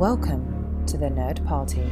Welcome to the Nerd Party.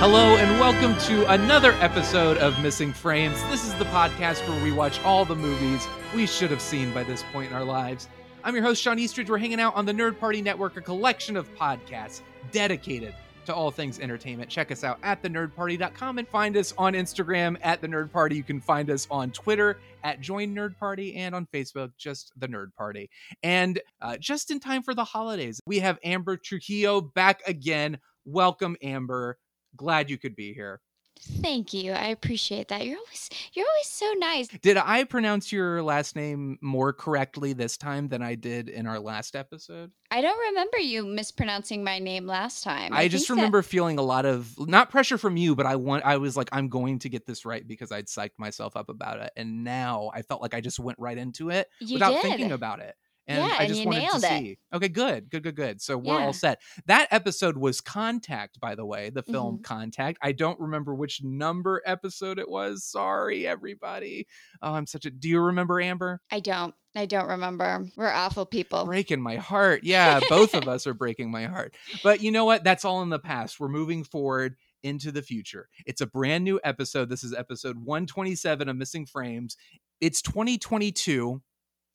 Hello, and welcome to another episode of Missing Frames. This is the podcast where we watch all the movies we should have seen by this point in our lives. I'm your host, Sean Eastridge. We're hanging out on the Nerd Party Network, a collection of podcasts dedicated to all things entertainment. Check us out at thenerdparty.com and find us on Instagram at the Nerd Party. You can find us on Twitter at Join Nerd Party and on Facebook, just the Nerd Party. And uh, just in time for the holidays, we have Amber Trujillo back again. Welcome, Amber. Glad you could be here. Thank you. I appreciate that. You're always you're always so nice. Did I pronounce your last name more correctly this time than I did in our last episode? I don't remember you mispronouncing my name last time. I, just think remember feeling a lot of not pressure from you, but I want I was like I'm going to get this right because I'd psyched myself up about it, and now I felt like I just went right into it You without did. thinking about it. And Yeah, I and just you wanted nailed to it. see. Okay, good, good, good, good. So we're Yeah. all set. That episode was Contact, by the way, the film Mm-hmm. Contact. I don't remember which number episode it was. Sorry, everybody. Oh, I'm such a. Do you remember Amber? I don't. I don't remember. We're awful people. breaking my heart. Yeah, both of us are breaking my heart. But you know what? That's all in the past. We're moving forward into the future. It's a brand new episode. This is episode 127 of Missing Frames. It's 2022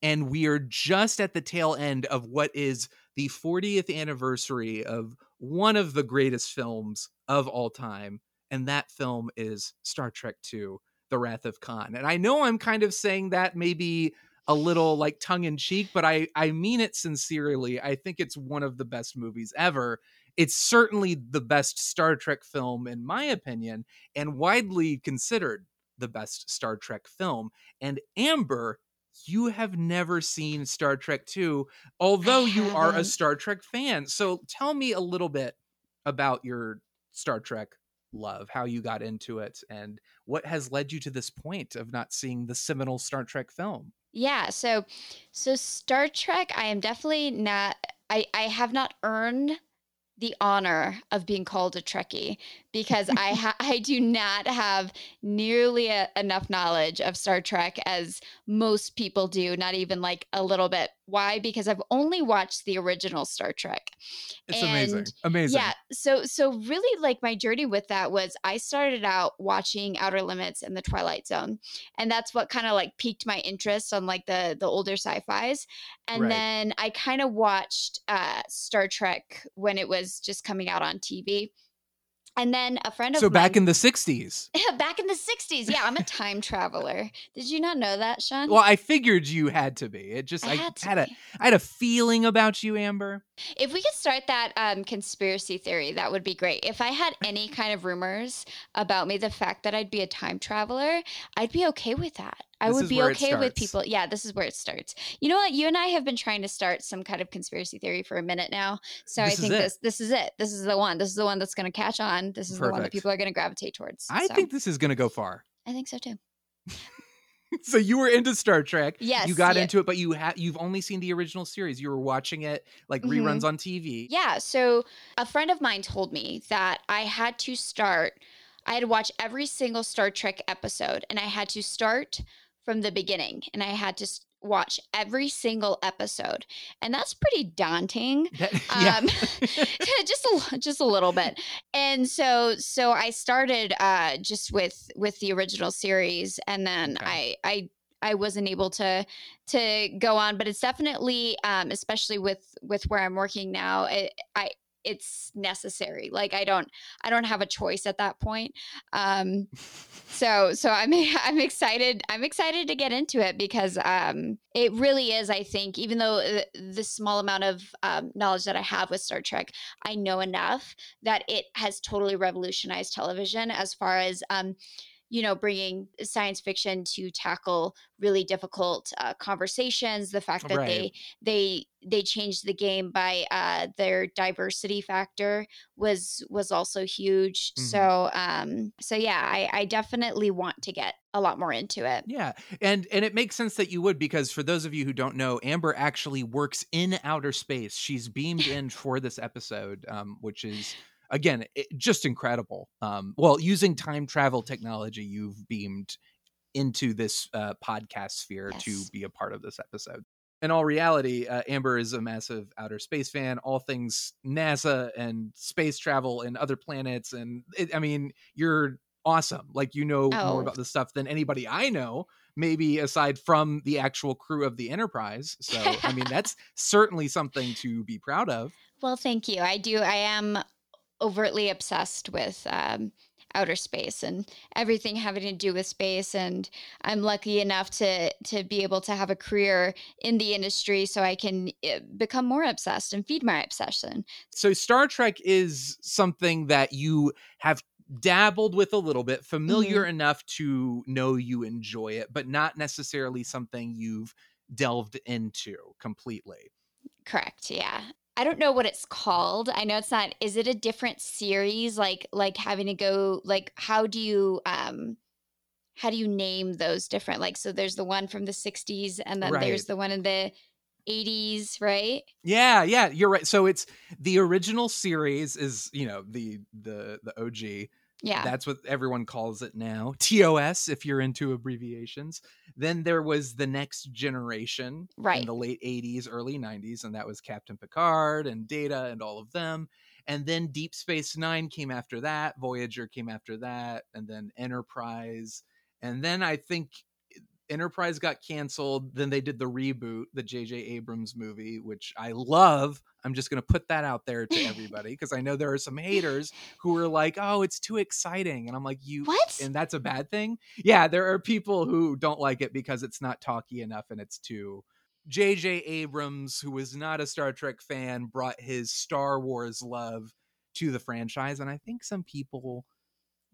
and we are just at the tail end of what is the 40th anniversary of one of the greatest films of all time and that film is Star Trek II: The Wrath of Khan. And I know I'm kind of saying that maybe a little like tongue in cheek, but I I mean it sincerely. I think it's one of the best movies ever. It's certainly the best Star Trek film in my opinion and widely considered the best Star Trek film. And Amber, you have never seen Star Trek 2, although you are a. Star Trek fan. So tell me a little bit about your Star Trek love, how you got into it, and what has led you to this point of not seeing the seminal Star Trek film. Yeah, so so Star Trek, I am definitely not I I have not earned the honor of being called a Trekkie because I ha- I do not have nearly a, enough knowledge of Star Trek as most people do, not even like a little bit. Why? Because I've only watched the original Star Trek. It's amazing. Amazing. Yeah. So so really like my journey with that was I started out watching Outer Limits and the Twilight Zone. And that's what kind of like piqued my interest on like the the older sci-fis. And Right. then I kind of watched uh Star Trek when it was just coming out on TV. And then a friend of So back in the 60s. back in the 60s. Yeah, I'm a time traveler. Did you not know that, Sean? Well, I figured you had to be. It just I, I had had a. I had a feeling about you, Amber. If we could start that um, conspiracy theory, that would be great. If I had any kind of rumors about me, the fact that I'd be a time traveler, I'd be okay with that. I This would be okay with people. Yeah, this is where it starts. You know what? You and I have been trying to start some kind of conspiracy theory for a minute now. So This I think this this is it. This is the one. This is the one that's going to catch on. This is the one that people are going to gravitate towards. I So, think this is going to go far. I think so too. so you were into Star Trek. Yes, You got yeah. into it, but you had you've only seen the original series. You were watching it like mm-hmm. reruns on TV. Yeah. So a friend of mine told me that I had to start, I had to watch every single Star Trek episode and I had to start from the beginning and I had to watch every single episode. And that's pretty daunting. That- yeah. Um, just a, just a little bit. And so so I started uh just with with the original series and then Okay. I I I wasn't able to to go on, but it's definitely um especially with with where I'm working now, it, I it's necessary. Like I don't I don't have a choice at that point. Um so so I'm I'm excited I'm excited to get into it because um it really is I think even though the, the small amount of um, knowledge that I have with Star Trek I know enough that it has totally revolutionized television as far as um you know, bringing science fiction to tackle really difficult uh, conversations. The fact that Right. they they they changed the game by uh, their diversity factor was was also huge. Mhm. So um, so yeah, I, I definitely want to get a lot more into it. Yeah, and and it makes sense that you would because for those of you who don't know, Amber actually works in outer space. She's beamed in for this episode, um, which is again it, just incredible. Um, well, using time travel technology, you've beamed into this uh, podcast sphere to be a part of this episode. In all reality, uh, Amber is a massive outer space fan. All things NASA and space travel and other planets, and it, I mean, you're awesome. Like you know Oh. more about this stuff than anybody I know maybe aside from the actual crew of the Enterprise. So, I mean, that's certainly something to be proud of. Well, thank you. I do. I am overtly obsessed with um, outer space and everything having to do with space. And I'm lucky enough to to be able to have a career in the industry, so I can eh, become more obsessed and feed my obsession. So, Star Trek is something that you have dabbled with a little bit, familiar enough to know you enjoy it, but not necessarily something you've delved into completely. Correct. Yeah. I don't know what it's called. I know it's not. Is it a different series? Like like having to go like how do you um how do you name those different like so there's the one from the 60s and then Right. there's the one in the 80s, right? Yeah, yeah, you're right. So it's the original series is, you know, the the the OG. Yeah. That's what everyone calls it now. TOS, if you're into abbreviations. Then there was the next generation right. in the late 80s, early 90s, and that was Captain Picard and Data and all of them. And then Deep Space Nine came after that, Voyager came after that, and then Enterprise. And then I think Enterprise got canceled. Then they did the reboot, the J.J. Abrams movie, which I love. I'm just going to put that out there to everybody because I know there are some haters who are like, "Oh, it's too exciting," and I'm like, "You What? And that's a bad thing. Yeah, there are people who don't like it because it's not talky enough and it's too. J.J. Abrams, who was not a Star Trek fan, brought his Star Wars love to the franchise, and I think some people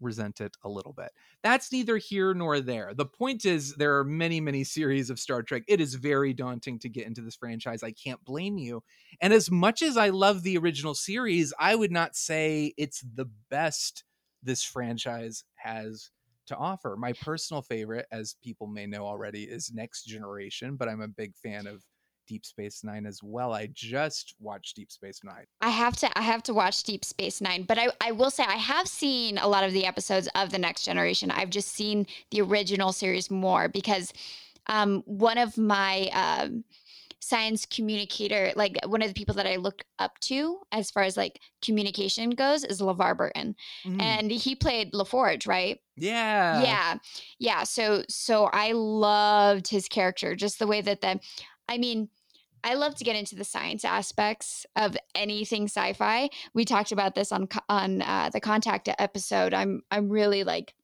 resent it a little bit. That's neither here nor there. The point is, there are many, many series of Star Trek. It is very daunting to get into this franchise. I can't blame you. And as much as I love the original series, I would not say it's the best this franchise has to offer. My personal favorite, as people may know already, is Next Generation, but I'm a big fan of Deep Space Nine as well. I just watched Deep Space Nine. I have to I have to watch Deep Space 9, but I I will say I have seen a lot of the episodes of the Next Generation. I've just seen the original series more because um one of my um science communicator like one of the people that I look up to as far as like communication goes is LeVar Burton. Mhm. And he played LaForge, right? yeah. yeah yeah so so i loved his character just the way that the i mean i love to get into the science aspects of anything sci-fi we talked about this on on uh, the contact episode i'm i'm really like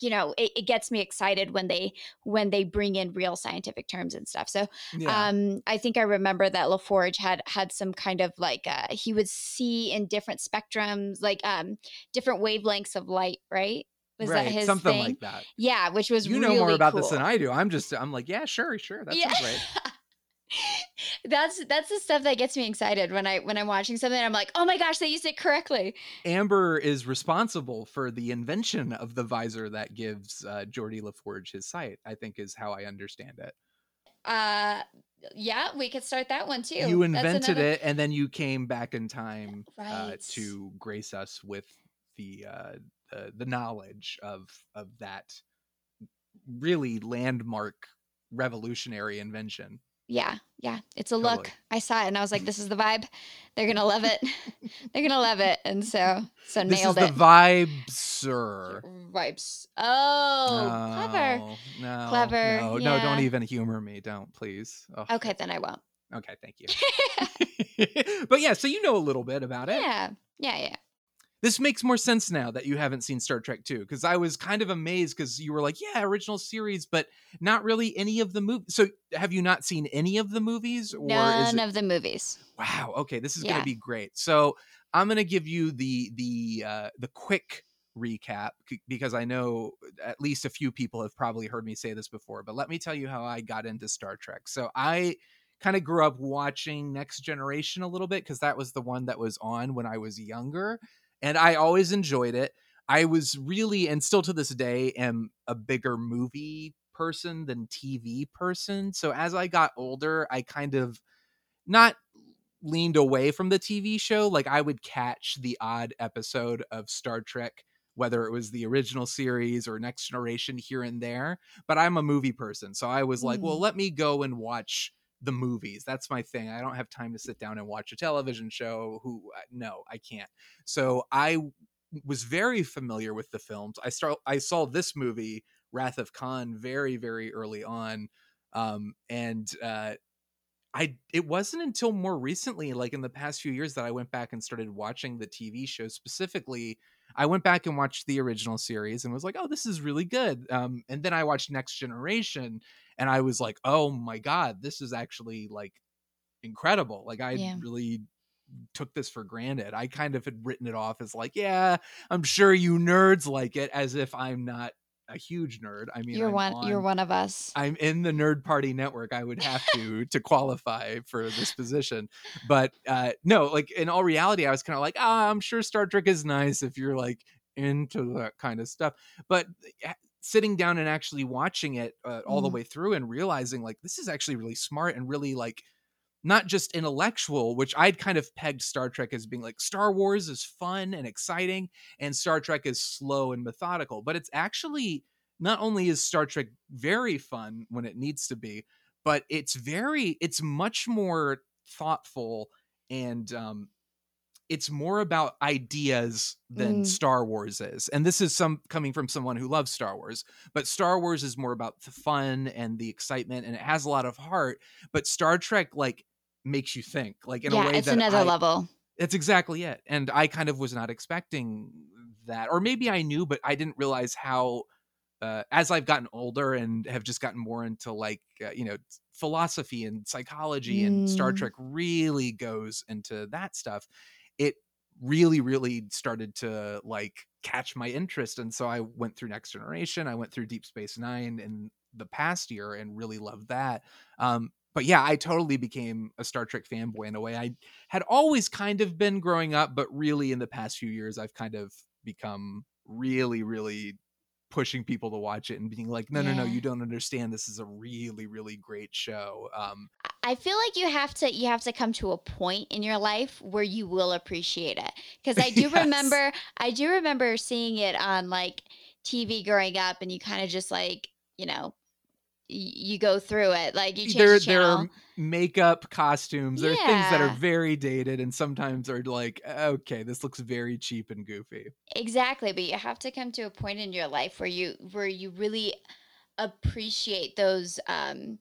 you know it, it gets me excited when they when they bring in real scientific terms and stuff so Yeah. um i think i remember that laforge had had some kind of like uh he would see in different spectrums like um different wavelengths of light right was right. that his Something thing? like that. Yeah, which was You know really more about cool. this than I do. I'm just, I'm like, yeah, sure, sure. That sounds right. that's that's the stuff that gets me excited when I when I'm watching something. I'm like, oh my gosh, they used it correctly. Amber is responsible for the invention of the visor that gives uh, Geordi LaForge his sight. I think is how I understand it. Uh, yeah, we could start that one too. you invented another- it, and then you came back in time uh, to grace us with the uh, the, the knowledge of of that really landmark revolutionary invention. Yeah, yeah, it's a Totally. look. I saw it and I was like, this is the vibe. They're gonna love it. They're gonna love it, and so so This is nailed the it. vibe, sir. Vibes. Oh, clever. No, no, Clever, No, no, don't even humor me. Don't please. Ugh. Okay, then I won't. Okay, thank you. but yeah, so you know a little bit about it. yeah, yeah, yeah. This makes more sense now that you haven't seen Star Trek 2 because I was kind of amazed because you were like, yeah, original series, but not really any of the movies. So have you not seen any of the movies? Or None is it... of the movies. Wow. Okay, this is Yeah. going to be great. So I'm going to give you the the uh, the quick recap because I know at least a few people have probably heard me say this before. But let me tell you how I got into Star Trek. So I kind of grew up watching Next Generation a little bit because that was the one that was on when I was younger, and I always enjoyed it. I was really and still to this day am a bigger movie person than TV person. So as I got older, I kind of not leaned away from the TV show. Like I would catch the odd episode of Star Trek, whether it was the original series or Next Generation here and there. But I'm a movie person. So I was like, well, Mm. let me go and watch the movies. That's my thing. I don't have time to sit down and watch a television show. Who, uh, no, I can't. So I was very familiar with the films. I start I saw this movie Wrath of Khan very very early on um and uh I it wasn't until more recently like in the past few years that I went back and started watching the TV show specifically I went back and watched the original series and was like oh this is really good um and then I watched Next Generation and I was like oh my god this is actually like incredible like I Yeah. really took this for granted. I kind of had written it off as like, yeah, I'm sure you nerds like it, as if I'm not a huge nerd. I mean, you're I'm one. You're one of us. I'm in the nerd party network. I would have to to qualify for this position, but uh, no, like in all reality, I was kind of like, ah, I'm sure Star Trek is nice if you're like into that kind of stuff. But uh, sitting down and actually watching it uh, all the Mm. way through and realizing like this is actually really smart and really like not just intellectual, which I'd kind of pegged Star Trek as being like Star Wars is fun and exciting, and Star Trek is slow and methodical. But it's actually not only is Star Trek very fun when it needs to be, but it's very, it's much more thoughtful and um, it's more about ideas than Mm. Star Wars is. And this is some coming from someone who loves Star Wars, but Star Wars is more about the fun and the excitement and it has a lot of heart, but Star Trek like makes you think like in a yeah, way it's another I, level. that's exactly it. And I kind of was not expecting that. Or maybe I knew, but I didn't realize how, uh, as I've gotten older and have just gotten more into like, uh, you know, philosophy and psychology, and Star Mm. Trek really goes into that stuff, it really, really started to like catch my interest. And so I went through Next Generation, I went through Deep Space Nine in the past year and really loved that. Um, but yeah, I totally became a Star Trek fanboy in a way I had always kind of been growing up, but really in the past few years, I've kind of become really, really pushing people to watch it and being like, no, no, no, you don't understand. This is a really, really great show. Um, I feel like you have to you have to come to a point in your life where you will appreciate it. Because I do Yes. remember I do remember seeing it on like TV growing up and you kind of just like, you know, you go through it. Like you change there, the there are makeup, costumes. There are things that are very dated and sometimes are like, okay, this looks very cheap and goofy. Exactly, but you have to come to a point in your life where you where you really appreciate those um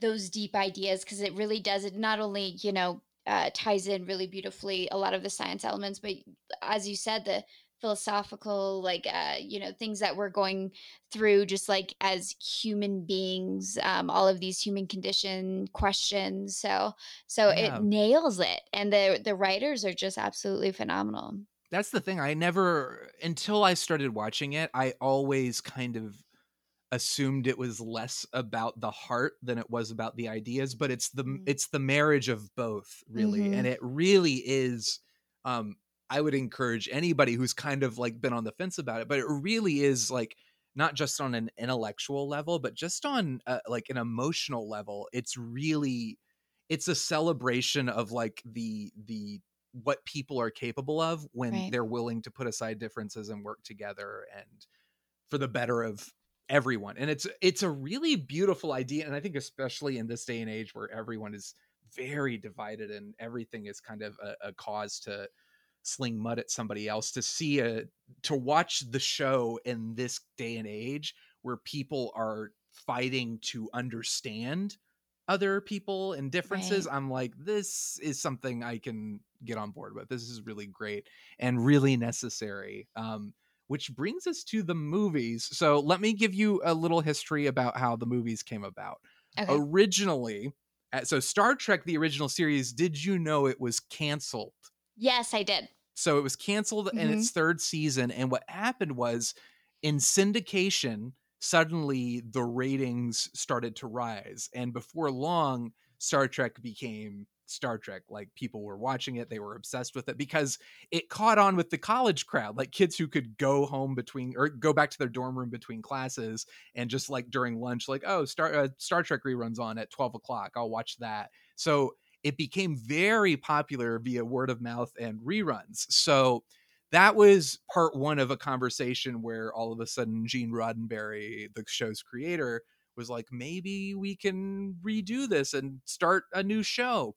those deep ideas because it really does it not only, you know, uh, ties in really beautifully a lot of the science elements, but as you said, the philosophical like uh you know things that we're going through just like as human beings um all of these human condition questions so so Yeah. it nails it and the the writers are just absolutely phenomenal that's the thing. I never until I started watching it, I always kind of assumed it was less about the heart than it was about the ideas, but it's the Mm. it's the marriage of both, really. Mhm. And it really is um I would encourage anybody who's kind of like been on the fence about it, but it really is like not just on an intellectual level, but just on uh, like an emotional level. It's really it's a celebration of like the the what people are capable of when Right. they're willing to put aside differences and work together and for the better of everyone and it's it's a really beautiful idea and i think especially in this day and age where everyone is very divided and everything is kind of a, a cause to sling mud at somebody else to see a to watch the show in this day and age where people are fighting to understand other people and differences, Right. I'm like, this is something I can get on board with. This is really great and really necessary. Um, which brings us to the movies. So let me give you a little history about how the movies came about. Okay. Originally, so Star Trek, the original series, did you know it was canceled? Yes, I did. So it was canceled in Mhm. its third season. And what happened was in syndication, suddenly the ratings started to rise. And before long, Star Trek became Star Trek. Like people were watching it, they were obsessed with it because it caught on with the college crowd, like kids who could go home between or go back to their dorm room between classes and just like during lunch, like, oh, Star, uh, Star Trek reruns on at 12 o'clock. I'll watch that. So it became very popular via word of mouth and reruns. So that was part one of a conversation where all of a sudden Gene Roddenberry, the show's creator, was like, maybe we can redo this and start a new show.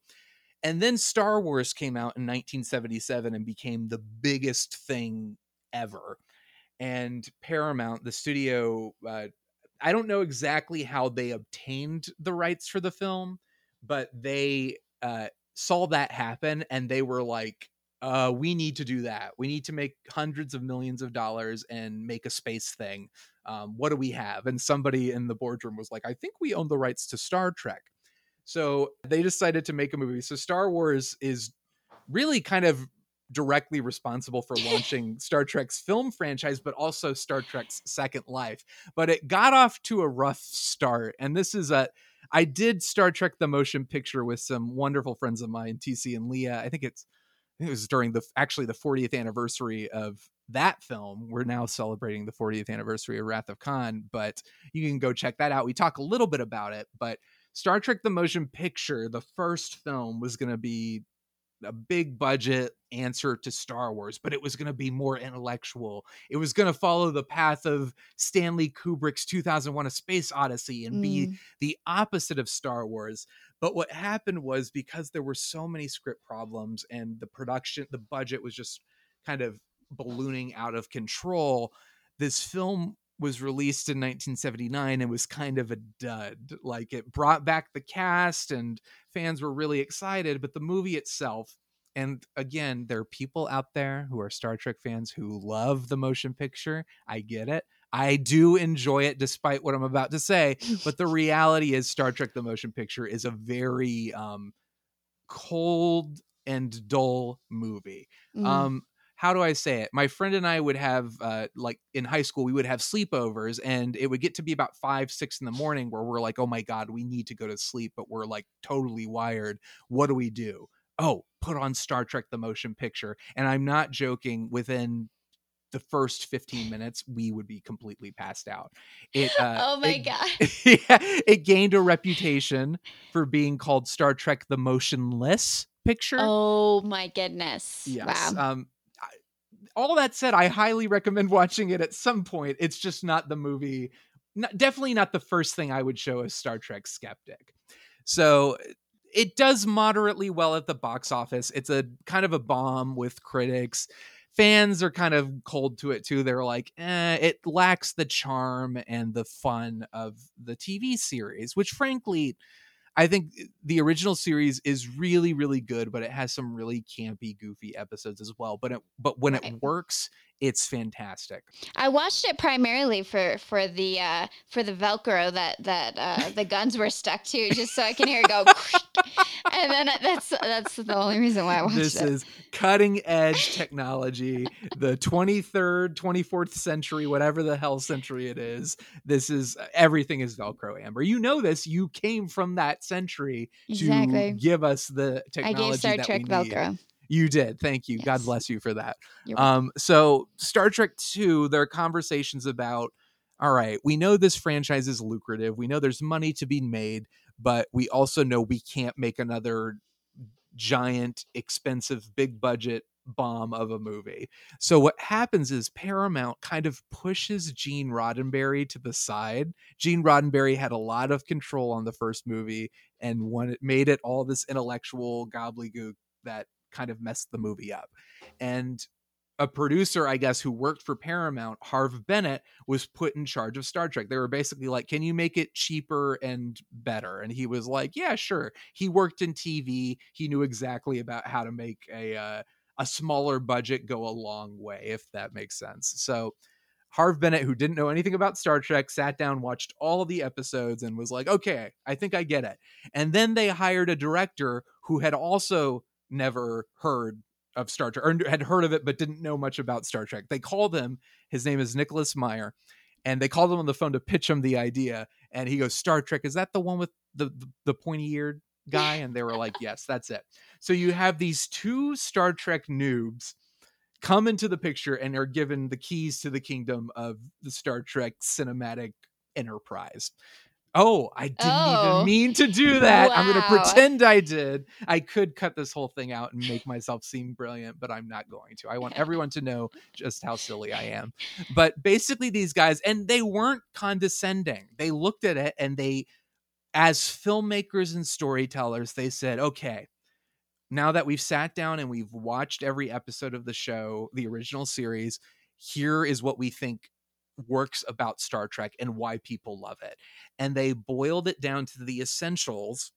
And then Star Wars came out in 1977 and became the biggest thing ever. And Paramount, the studio, uh, I don't know exactly how they obtained the rights for the film, but they uh, saw that happen and they were like, uh, we need to do that. We need to make hundreds of millions of dollars and make a space thing. Um, what do we have? And somebody in the boardroom was like, I think we own the rights to Star Trek. So they decided to make a movie. So Star Wars is really kind of directly responsible for launching Star Trek's film franchise, but also Star Trek's Second Life. But it got off to a rough start. And this is a I did Star Trek the motion picture with some wonderful friends of mine, TC and Leah. I think it's it was during the actually the 40th anniversary of that film. We're now celebrating the 40th anniversary of Wrath of Khan, but you can go check that out. We talk a little bit about it, but Star Trek the motion picture, the first film was going to be a big budget answer to Star Wars, but it was going to be more intellectual. It was going to follow the path of Stanley Kubrick's 2001 A Space Odyssey and be Mm. the opposite of Star Wars. But what happened was because there were so many script problems and the production, the budget was just kind of ballooning out of control, this film was released in 1979 and was kind of a dud. Like it brought back the cast and fans were really excited, but the movie itself, and again, there are people out there who are Star Trek fans who love the motion picture. I get it. I do enjoy it despite what I'm about to say, but the reality is Star Trek the motion picture is a very um cold and dull movie. Mm. Um how do I say it? My friend and I would have uh like in high school we would have sleepovers and it would get to be about five, six in the morning where we're like, oh my God, we need to go to sleep, but we're like totally wired. What do we do? Oh, put on Star Trek the motion picture. And I'm not joking, within the first 15 minutes, we would be completely passed out. It uh, oh my it- god. yeah, it gained a reputation for being called Star Trek the Motionless picture. Oh my goodness. yes. Wow. Um, all that said, I highly recommend watching it at some point. It's just not the movie, not, definitely not the first thing I would show a Star Trek skeptic. So it does moderately well at the box office. It's a kind of a bomb with critics. Fans are kind of cold to it too. They're like, eh, it lacks the charm and the fun of the TV series, which frankly, I think the original series is really, really good, but it has some really campy, goofy episodes as well. But it, but when Right. it works, it's fantastic. I watched it primarily for for the uh for the Velcro that that uh the guns were stuck to, just so I can hear it go. and then that's that's the only reason why I watched This it. is cutting edge technology, the 23rd, 24th century, whatever the hell century it is. This is everything is Velcro, Amber. You know this. You came from that century Exactly. to give us the technology. I gave Star Trek need. Velcro. You did. Thank you. God bless you for that. Um, so Star Trek 2, there are conversations about all right, we know this franchise is lucrative. We know there's money to be made, but we also know we can't make another giant, expensive, big budget bomb of a movie. So what happens is Paramount kind of pushes Gene Roddenberry to the side. Gene Roddenberry had a lot of control on the first movie and when it made it all this intellectual gobbledygook that kind of messed the movie up. And a producer, I guess, who worked for Paramount, Harve Bennett, was put in charge of Star Trek. They were basically like, "Can you make it cheaper and better?" And he was like, "Yeah, sure." He worked in TV. He knew exactly about how to make a uh, a smaller budget go a long way, if that makes sense. So. Harve Bennett, who didn't know anything about Star Trek, sat down, watched all the episodes, and was like, okay, I think I get it. And then they hired a director who had also never heard of Star Trek or had heard of it but didn't know much about Star Trek. They called him, his name is Nicholas Meyer, and they called him on the phone to pitch him the idea. And he goes, Star Trek, is that the one with the, the, the pointy eared guy? And they were like, yes, that's it. So you have these two Star Trek noobs come into the picture and are given the keys to the kingdom of the Star Trek cinematic enterprise. Oh, I didn't Oh. even mean to do that. I'm going to pretend I did. I could cut this whole thing out and make myself seem brilliant, but I'm not going to. I want everyone to know just how silly I am. But basically, these guys, and they weren't condescending. They looked at it and they, as filmmakers and storytellers, they said, okay, now that we've sat down and we've watched every episode of the show, the original series, here is what we think works about Star Trek and why people love it. And they boiled it down to the essentials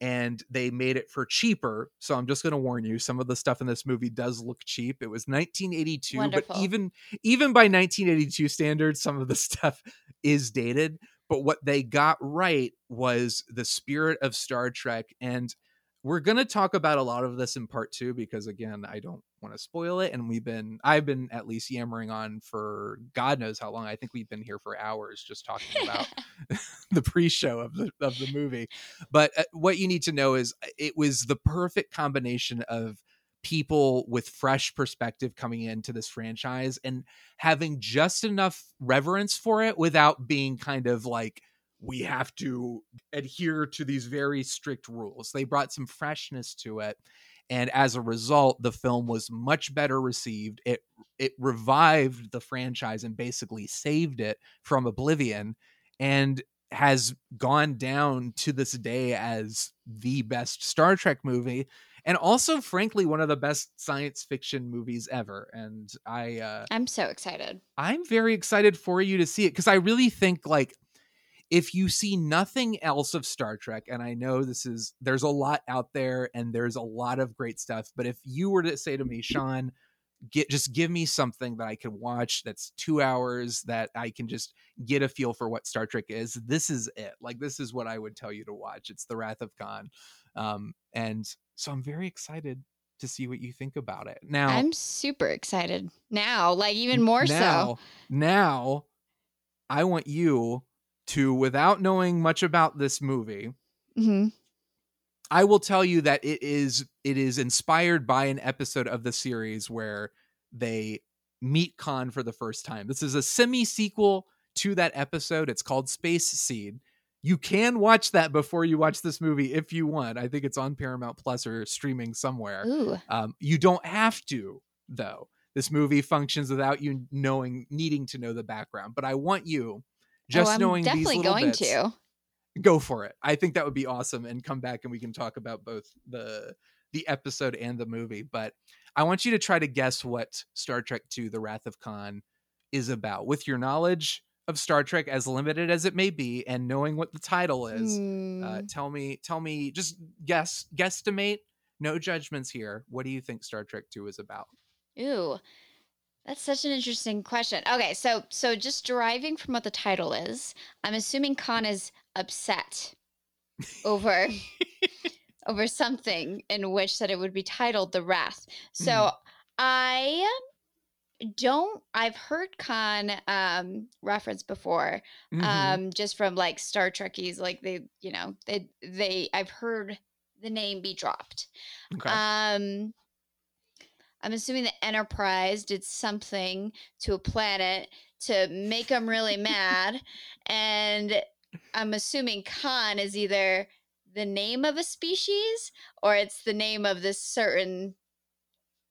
and they made it for cheaper. So I'm just going to warn you some of the stuff in this movie does look cheap. It was 1982, Wonderful. but even even by 1982 standards some of the stuff is dated, but what they got right was the spirit of Star Trek and we're going to talk about a lot of this in part 2 because again, I don't want to spoil it and we've been I've been at least yammering on for god knows how long. I think we've been here for hours just talking about the pre-show of the of the movie. But uh, what you need to know is uh, it was the perfect combination of people with fresh perspective coming into this franchise and having just enough reverence for it without being kind of like we have to adhere to these very strict rules. They brought some freshness to it and as a result the film was much better received. It it revived the franchise and basically saved it from oblivion and has gone down to this day as the best Star Trek movie and also frankly one of the best science fiction movies ever and I uh I'm so excited. I'm very excited for you to see it because I really think like if you see nothing else of Star Trek, and I know this is there's a lot out there and there's a lot of great stuff, but if you were to say to me, Sean, get just give me something that I can watch that's two hours that I can just get a feel for what Star Trek is, this is it. Like this is what I would tell you to watch. It's The Wrath of Khan. Um, and so I'm very excited to see what you think about it. Now I'm super excited now, like even more now, Now, I want you to, without knowing much about this movie, so. hmm I will tell you that it is it is inspired by an episode of the series where they meet Khan for the first time. This is a semi sequel to that episode. It's called Space Seed. You can watch that before you watch this movie if you want. I think it's on Paramount Plus or streaming somewhere. Um, you don't have to, though. This movie functions without you knowing, needing to know the background. But I want you, just oh, I'm knowing these definitely little going bits, to. go for it. I think that would be awesome, and come back and we can talk about both the the episode and the movie. But I want you to try to guess what Star Trek II: The Wrath of Khan is about, with your knowledge of Star Trek, as limited as it may be, and knowing what the title is. Hmm. Uh, tell me, tell me, just guess, guesstimate. No judgments here. What do you think Star Trek II is about? Ooh, that's such an interesting question. Okay, so so just deriving from what the title is, I'm assuming Khan is upset over over something in which that it would be titled the Wrath. So Mhm. I don't. I've heard Khan um, reference before, Mhm. um, just from like Star Trekkies. Like they, you know, they they. I've heard the name be dropped. okay. Um, I'm assuming the Enterprise did something to a planet to make them really mad, and I'm assuming Khan is either the name of a species or it's the name of this certain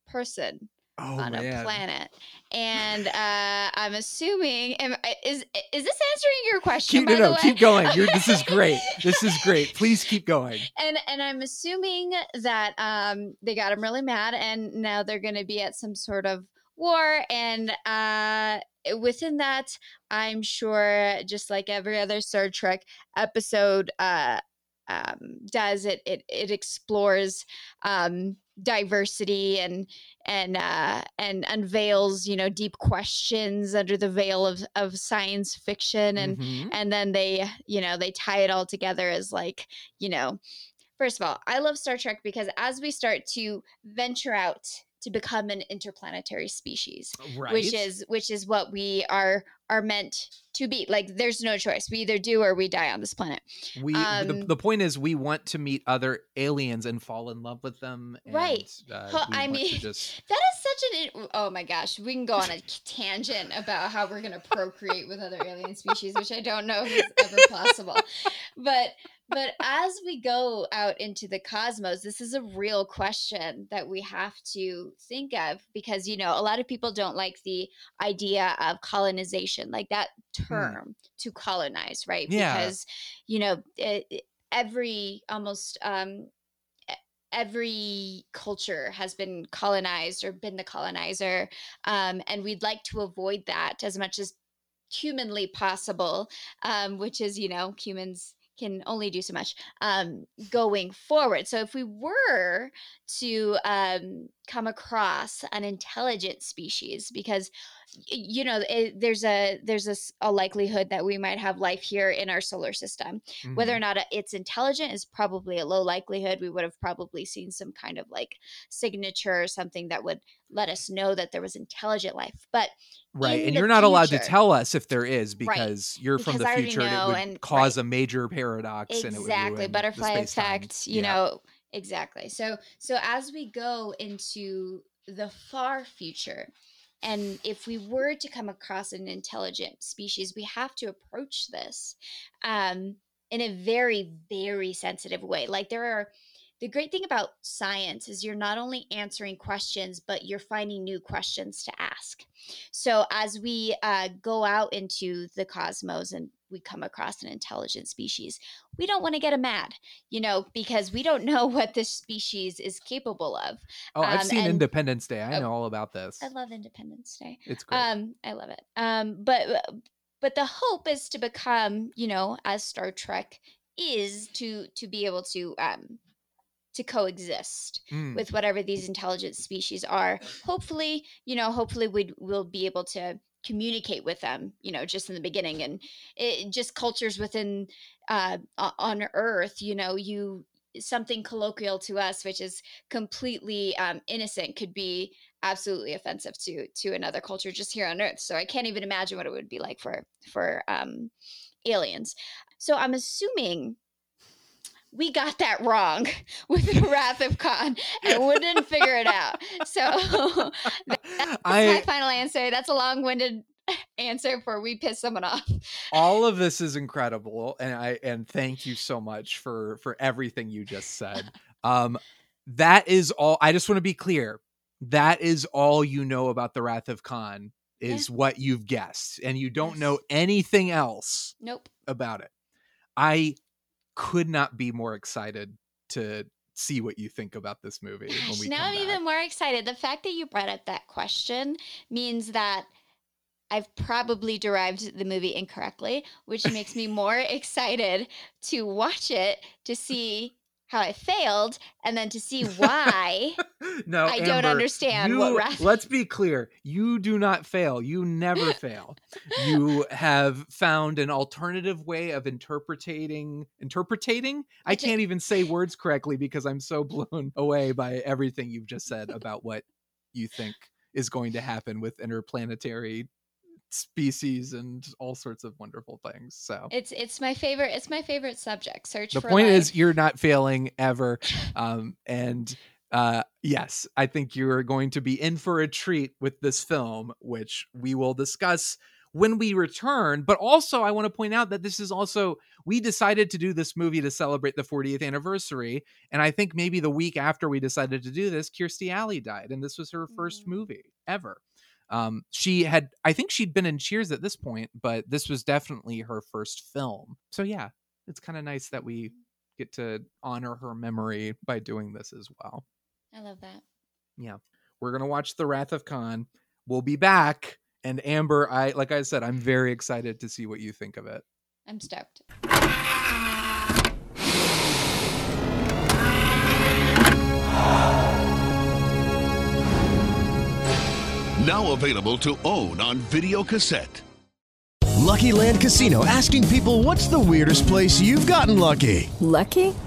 person oh on a planet. And uh, I'm assuming am, is is this answering your question? Keep, by no, the no, way? keep going. You're, this is great. This is great. Please keep going. and and I'm assuming that um they got him really mad, and now they're going to be at some sort of war, and uh, within that, I'm sure, just like every other Star Trek episode, uh, um, does it it it explores um, diversity and and uh, and unveils you know deep questions under the veil of of science fiction and Mhm. and then they you know they tie it all together as like you know first of all i love star trek because as we start to venture out to become an interplanetary species right. which is which is what we are are meant to be like there's no choice we either do or we die on this planet we the, um, the point is we want to meet other aliens and fall in love with them. And, Right. Uh, Well, I mean, just that is such an oh my gosh we can go on a tangent about how we're going to procreate with other alien species which i don't know if is ever possible but but as we go out into the cosmos this is a real question that we have to think of because you know a lot of people don't like the idea of colonization like that term to colonize right Yeah. because you know it, every almost um every culture has been colonized or been the colonizer um, and we'd like to avoid that as much as humanly possible um, which is you know humans can only do so much um, going forward. So if we were to um, come across an intelligent species because you know it, there's a there's a likelihood that we might have life here in our solar system whether Mhm. or not it's intelligent is probably a low likelihood we would have probably seen some kind of like signature or something that would let us know that there was intelligent life but right and you're not allowed to tell us if there is Right, because you're from because the future and it would and- cause right. a major paradox and it would exactly butterfly effect you Yeah. know exactly so so as we go into the far future and if we were to come across an intelligent species we have to approach this um in a very very sensitive way. Like there are the great thing about science is you're not only answering questions but you're finding new questions to ask. So as we uh, go out into the cosmos and we come across an intelligent species we don't want to get them mad you know because we don't know what this species is capable of. Oh i've um, seen and- independence day. I Oh, know all about this. I love independence day. It's great. Um i love it. Um but but the hope is to become you know as star trek is to to be able to um to coexist Mm. with whatever these intelligent species are. Hopefully you know hopefully we will be able to communicate with them you know just in the beginning. And it just cultures within uh on earth you know you something colloquial to us which is completely um, innocent could be absolutely offensive to to another culture just here on earth. So i can't even imagine what it would be like for for um aliens. So i'm assuming we got that wrong with the Wrath of Khan and we didn't figure it out. So that's my final answer. That's a long-winded answer for we piss someone off. all of this is incredible and i and thank you so much for for everything you just said um that is all i just want to be clear that is all you know about the wrath of khan Yeah. is what you've guessed and you don't know anything else Nope. about it i could not be more excited to see what you think about this movie Gosh, now I'm back. even more excited. The fact that you brought up that question means that I've probably derived the movie incorrectly, which makes me more excited to watch it to see how I failed and then to see why no I don't Amber, understand what you- wrath- let's be clear you do not fail you never fail. You have found an alternative way of interpreting interpreting i can't even say words correctly because i'm so blown away by everything you've just said about what you think is going to happen with interplanetary species and all sorts of wonderful things so it's it's my favorite it's my favorite subject. Search the for point life. is you're not failing ever um and uh yes i think you're going to be in for a treat with this film which we will discuss when we return but also i want to point out that this is also we decided to do this movie to celebrate the 40th anniversary and i think maybe the week after we decided to do this kirstie alley died and this was her first Mm. movie ever um she had i think she'd been in cheers at this point but this was definitely her first film so yeah it's kind of nice that we get to honor her memory by doing this as well I love that. yeah we're gonna watch the wrath of khan we'll be back. And Amber, I like I said, I'm very excited to see what you think of it. I'm stoked. Now available to own on video cassette. Lucky Land Casino asking people what's the weirdest place you've gotten lucky? Lucky?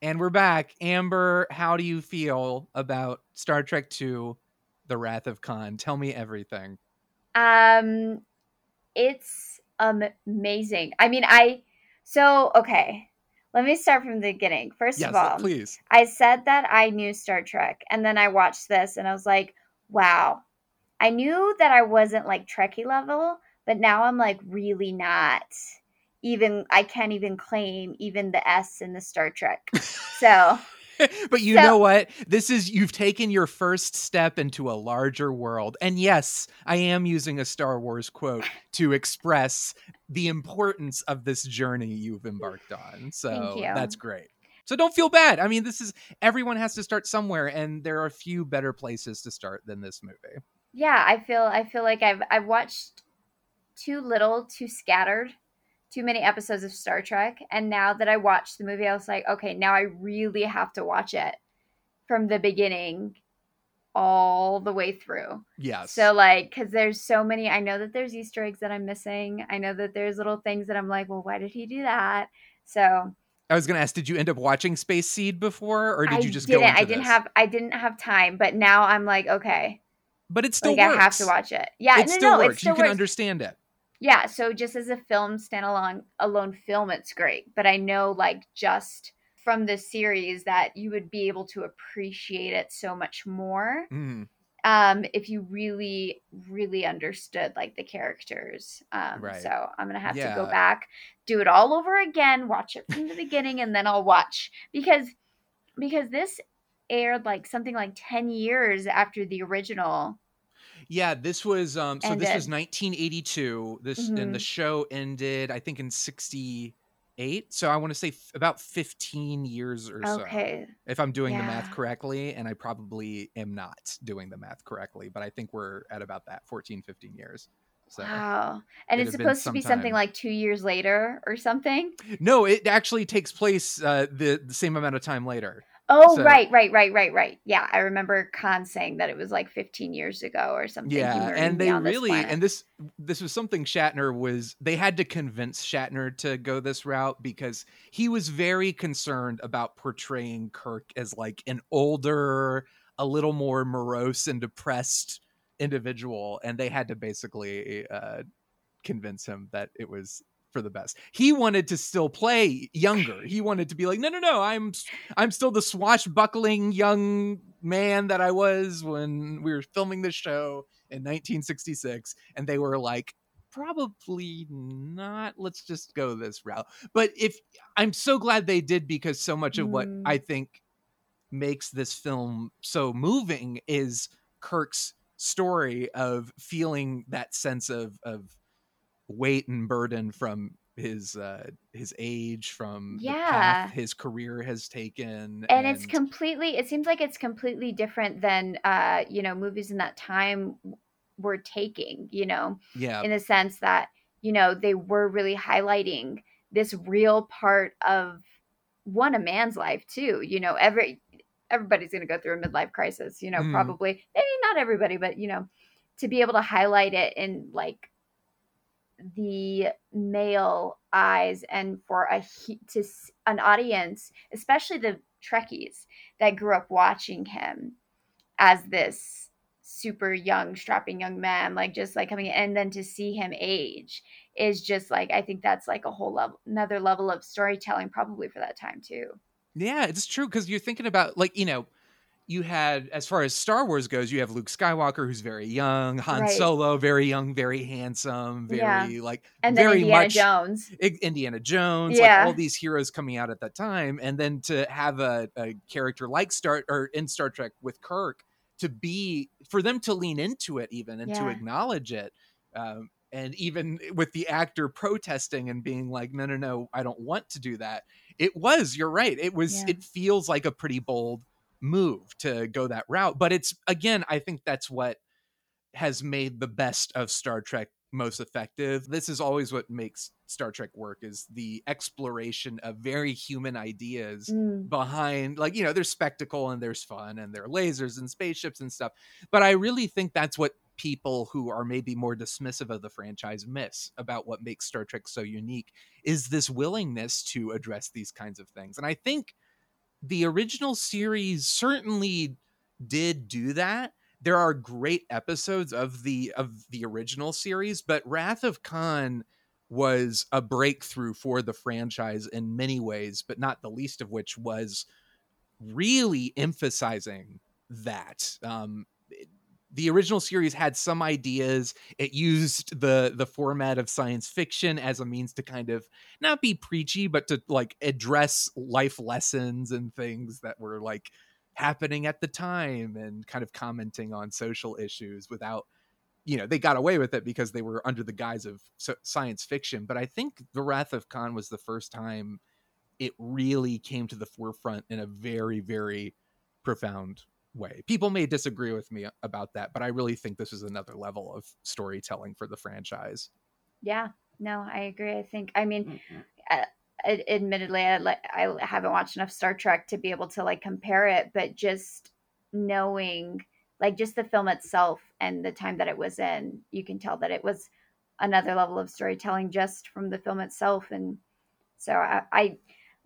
And we're back. Amber, how do you feel about Star Trek II, The Wrath of Khan? Tell me everything. Um, it's amazing. I mean, I so okay. Let me start from the beginning. First yes, of all, please. I said that I knew Star Trek, and then I watched this, and I was like, wow. I knew that I wasn't like Trekkie level, but now I'm like really not. Even I can't even claim even the S in the Star Trek. So but you So- know what? This is you've taken your first step into a larger world. And yes, I am using a Star Wars quote to express the importance of this journey you've embarked on. So that's great. So don't feel bad. I mean, this is everyone has to start somewhere and there are a few better places to start than this movie. yeah, I feel I feel like I've I've watched too little, too scattered, too many episodes of Star Trek, and now that I watched the movie, I was like, okay, now I really have to watch it from the beginning all the way through. Yes. So like cuz there's so many I know that there's easter eggs that I'm missing. I know that there's little things that I'm like, well, why did he do that? So I was gonna ask, did you end up watching Space Seed before, or did I you just didn't go? Into I didn't this? have I didn't have time, but now I'm like, okay, but it still like works. I have to watch it. Yeah, it no, still no, works. it still you can works. understand it. Yeah, so just as a film standalone alone film, it's great. But I know like just from the series that you would be able to appreciate it so much more Mm, um if you really really understood like the characters um Right. so i'm gonna have to go back do it all over again watch it from the beginning and then i'll watch because because this aired like something like 10 years after the original Yeah, this was um so this was 1982. This and the Mhm. show ended I think in 68. So I want to say f- about 15 years or so. okay If I'm doing the math correctly and I probably am not doing the math correctly, but I think we're at about that 14 15 years. So wow and it it's supposed to be something like two years later or something No, it actually takes place uh the, the same amount of time later. Oh So- right right right right right. Yeah i remember khan saying that it was like 15 years ago or something. Yeah, and they on this really and this this was something Shatner was they had to convince Shatner to go this route because he was very concerned about portraying Kirk as like an older, a little more morose and depressed individual and they had to basically uh convince him that it was for the best. He wanted to still play younger. He wanted to be like, no, no, no, I'm I'm still the swashbuckling young man that I was when we were filming this show in 1966, and they were like, probably not. Let's just go this route. But if I'm so glad they did because so much of what Mm. I think makes this film so moving is Kirk's story of feeling that sense of of weight and burden from his uh his age from the Yeah. path his career has taken and it's completely it seems like it's completely different than uh you know movies in that time were taking you know yeah in the sense that you know they were really highlighting this real part of one a man's life too you know every everybody's going to go through a midlife crisis you know Mhm. probably maybe not everybody but you know to be able to highlight it in like the male eyes and for a to an audience especially the trekkies that grew up watching him as this super young strapping young man like just like coming in, and then to see him age is just like i think that's like a whole level another level of storytelling probably for that time too. Yeah, it's true because you're thinking about like you know, you had as far as Star Wars goes, you have Luke Skywalker who's very young, Han Right. Solo very young, very handsome, very Yeah. like And then very Indiana much Jones. Indiana Jones, Yeah. like all these heroes coming out at that time, and then to have a, a character like Star or in Star Trek with Kirk to be for them to lean into it even and to acknowledge it, um, and even with the actor protesting and being like, "No, no, no, I don't want to do that." It was. You're right. It was. Yeah. It feels like a pretty bold move to go that route, but it's again. I think that's what has made the best of Star Trek most effective. This is always what makes Star Trek work is the exploration of very human ideas Mm. behind like you know there's spectacle and there's fun and there are lasers and spaceships and stuff. But I really think that's what people who are maybe more dismissive of the franchise miss about what makes Star Trek so unique is this willingness to address these kinds of things. And I think the original series certainly did do that. There are great episodes of the of the original series but wrath of khan was a breakthrough for the franchise in many ways but not the least of which was really emphasizing that um the original series had some ideas. It used the the format of science fiction as a means to kind of not be preachy but to like address life lessons and things that were like happening at the time and kind of commenting on social issues without you know they got away with it because they were under the guise of science fiction. But i think the wrath of khan was the first time it really came to the forefront in a very very profound way people may disagree with me about that but i really think this is another level of storytelling for the franchise Yeah, no, I agree. I think, I mean, Mm-hmm. uh, ad- admittedly, I, like, I haven't watched enough Star Trek to be able to like compare it, but just knowing, like, just the film itself and the time that it was in, you can tell that it was another level of storytelling just from the film itself. And so I, I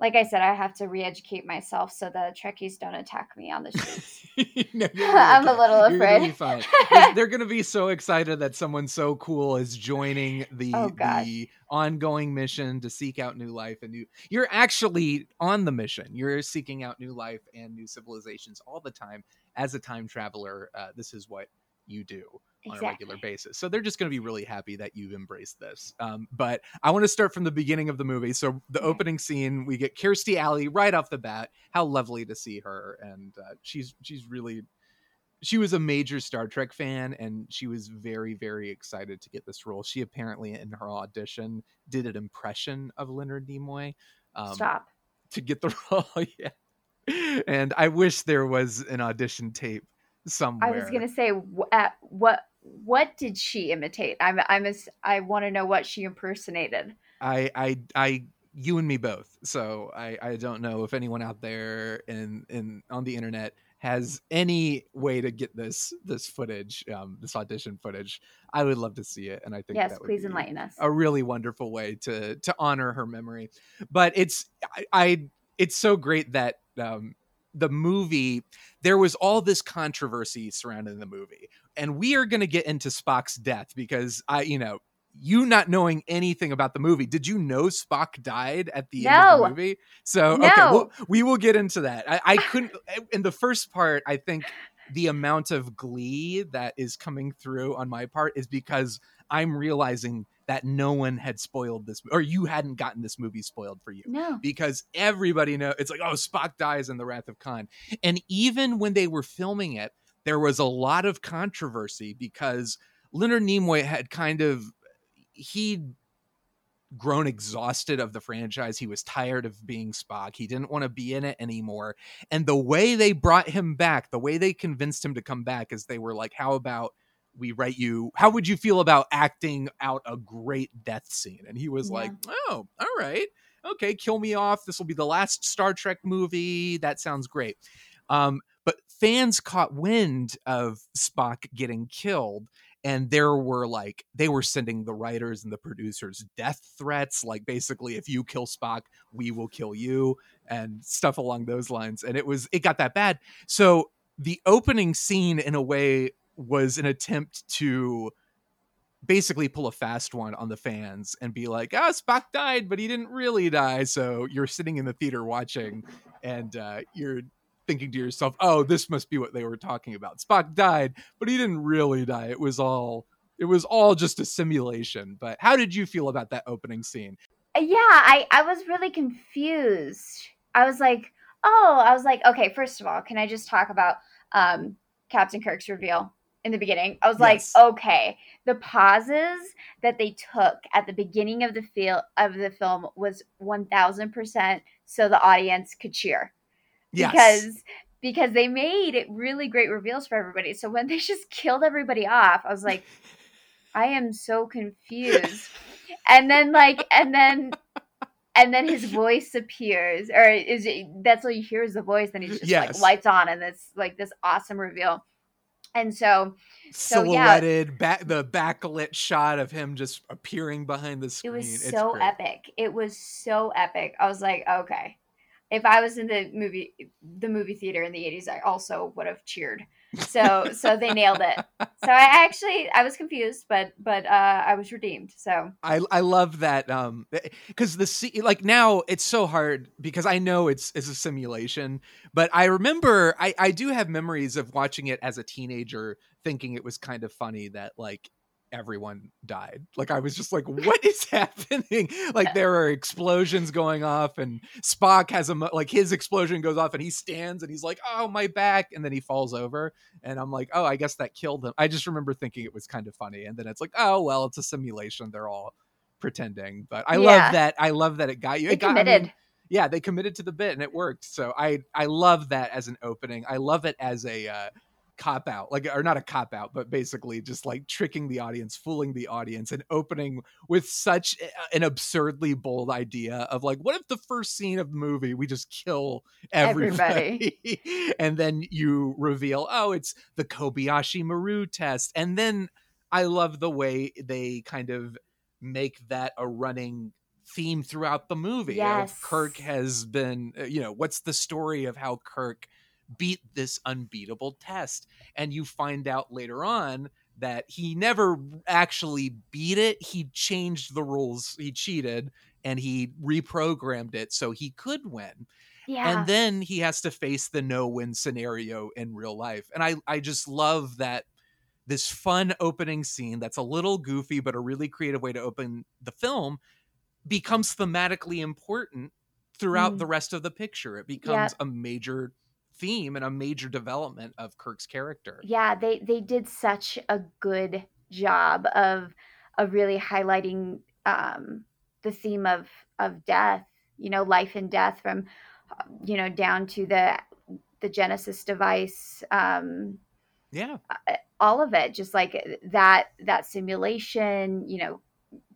like I said, I have to re-educate myself so the Trekkies don't attack me on the streets. No, gonna I'm a little gonna afraid. fine. They're, they're gonna be so excited that someone so cool is joining the Oh, the ongoing mission to seek out new life and new. You're actually on the mission. You're seeking out new life and new civilizations all the time. As a time traveler, uh, this is what you do on a regular basis. So they're just going to be really happy that you've embraced this. Um, but I want to start from the beginning of the movie. So the Okay. opening scene, we get Kirstie Alley right off the bat. How lovely to see her, and uh, she's she's really. She was a major Star Trek fan, and she was very, very excited to get this role. She apparently, in her audition, did an impression of Leonard Nimoy um, Stop. to get the role. yeah, and I wish there was an audition tape somewhere. I was gonna say, uh, what what did she imitate? I'm I'm as I want to know what she impersonated. I, I, I, you and me both. So I, I don't know if anyone out there in, in on the internet has any way to get this, this footage, um, this audition footage. I would love to see it, and I think Yes, that would please enlighten us. a really wonderful way to to honor her memory. But it's, I, I it's so great that um, the movie there was all this controversy surrounding the movie. And we are going to get into spock's death because i you know you not knowing anything about the movie did you know spock died at the end of the movie? So okay well, we will get into that. I, I couldn't eh, in the first part i think the amount of glee that is coming through on my part is because i'm realizing that no one had spoiled this or you hadn't gotten this movie spoiled for you No. because everybody know it's like oh Spock dies in the Wrath of Khan, and even when they were filming it, there was a lot of controversy because Leonard Nimoy had kind of he'd grown exhausted of the franchise. He was tired of being Spock. He didn't want to be in it anymore. And the way they brought him back, the way they convinced him to come back is they were like, how about we write you how would you feel about acting out a great death scene? And he was Yeah. like, "Oh, all right. Okay, kill me off. This will be the last Star Trek movie. That sounds great." Um, but fans caught wind of Spock getting killed and there were like they were sending the writers and the producers death threats like basically if you kill spock we will kill you and stuff along those lines and it was it got that bad so the opening scene in a way was an attempt to basically pull a fast one on the fans and be like ah spock died but he didn't really die so you're sitting in the theater watching and uh, you're thinking to yourself, "Oh, this must be what they were talking about." Spock died, but he didn't really die. It was all it was all just a simulation. But how did you feel about that opening scene? Yeah, I I was really confused. I was like, "Oh, I was like, okay, first of all, can I just talk about um Captain Kirk's reveal in the beginning?" I was Yes. like, "Okay, the pauses that they took at the beginning of the feel of the film was 1000% so the audience could cheer." Yes. because because they made it really great reveals for everybody. So when they just killed everybody off, I was like, I am so confused. And then like and then and then his voice appears, or is it, that's all you hear is the voice. Then he's just Yes. like lights on, and it's like this awesome reveal. And so, so yeah, silhouetted back the backlit shot of him just appearing behind the screen. it was It's so great. epic. It was so epic. I was like, okay, if I was in the movie the movie theater in the 80s, I also would have cheered. So so they nailed it. So I actually I was confused, but but uh I was redeemed. So I I love that um because the se- like now it's so hard because I know it's it's a simulation, but I remember I I do have memories of watching it as a teenager, thinking it was kind of funny that like everyone died. Like I was just like, what is happening? Like there are explosions going off, and Spock has a like his explosion goes off, and he stands and he's like, oh my back, and then he falls over, and I'm like, oh, I guess that killed him. I just remember thinking it was kind of funny, and then it's like, oh well, it's a simulation. They're all pretending, but I Yeah. love that. I love that it got you. they It got, I mean, committed. yeah, they committed to the bit, and it worked. So I I love that as an opening. I love it as a uh, cop out, like or not a cop out, but basically just like tricking the audience, fooling the audience, and opening with such an absurdly bold idea of like, what if the first scene of the movie we just kill everybody, and then you reveal, oh, it's the Kobayashi Maru test, and then I love the way they kind of make that a running theme throughout the movie. Yes. Kirk has been, uh, you know, what's the story of how Kirk beat this unbeatable test? And you find out later on that he never actually beat it. He changed the rules, he cheated, and he reprogrammed it so he could win. Yeah. And then he has to face the no win scenario in real life. And I, I just love that this fun opening scene that's a little goofy, but a really creative way to open the film becomes thematically important throughout Mm. the rest of the picture. It becomes a major theme and a major development of Kirk's character. yeah they they did such a good job of of really highlighting um the theme of of death you know life and death from uh, you know down to the the genesis device um Yeah. all of it just like that that simulation you know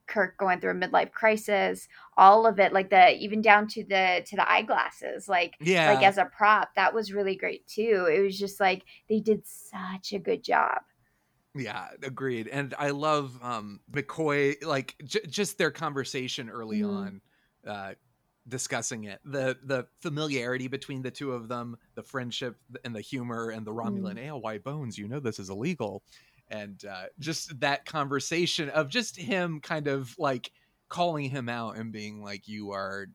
kirk going through a midlife crisis all of it like the even down to the to the eyeglasses like Yeah. like as a prop that was really great too it was just like they did such a good job Yeah, agreed. And I love um McCoy like j- just their conversation early Mhm. on uh discussing it. The the familiarity between the two of them, the friendship and the humor and the Romulan ale why bones, you know this is illegal. And uh just that conversation of just him kind of like calling him out and being like you are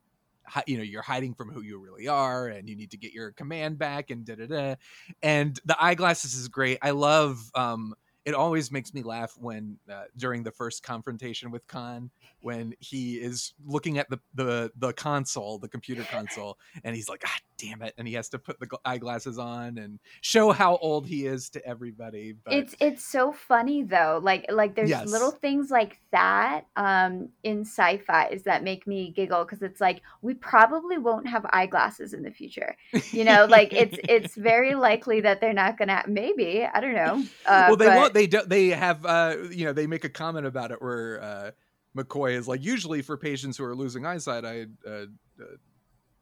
you know you're hiding from who you really are and you need to get your command back and da da da. And the eyeglasses is great. I love um it always makes me laugh when uh, during the first confrontation with Khan when he is looking at the the the console, the computer console, and he's like, "Ah, damn it!" and he has to put the eyeglasses on and show how old he is to everybody. But it's it's so funny though like like there's Yes. little things like that um in sci-fi's that make me giggle because it's like we probably won't have eyeglasses in the future you know like it's it's very likely that they're not gonna maybe i don't know uh, well, they but- won't. They don't they have uh, you know they make a comment about it where uh, McCoy is like, usually for patients who are losing eyesight, I uh, uh,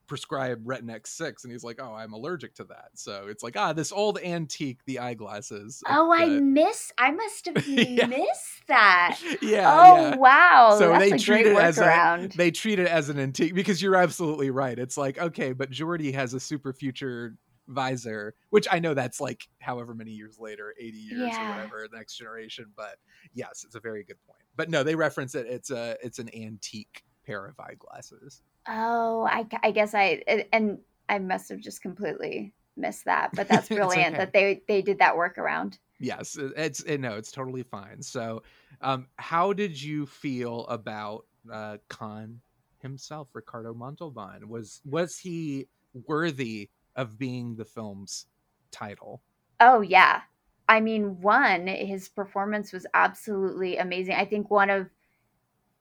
prescribe Retinax six, and he's like, oh, I'm allergic to that. So it's like, ah, this old antique, the eyeglasses. oh i uh, miss i must have Yeah. missed that yeah. oh yeah. wow So that's they a treat great it as a they treat it as an antique because you're absolutely right. It's like okay, but Geordi has a super future visor, which I know that's like however many years later, 80 years Yeah. or whatever, the next generation. But yes, it's a very good point. But no, they reference it. It's a it's an antique pair of eyeglasses. Oh, I, I guess I and I must have just completely missed that, but that's brilliant okay. that they they did that workaround. Yes, it's it, no, it's totally fine. So, um, how did you feel about uh, Khan himself, Ricardo Montalban? Was was he worthy of being the film's title? Oh yeah. I mean, one, his performance was absolutely amazing. I think one of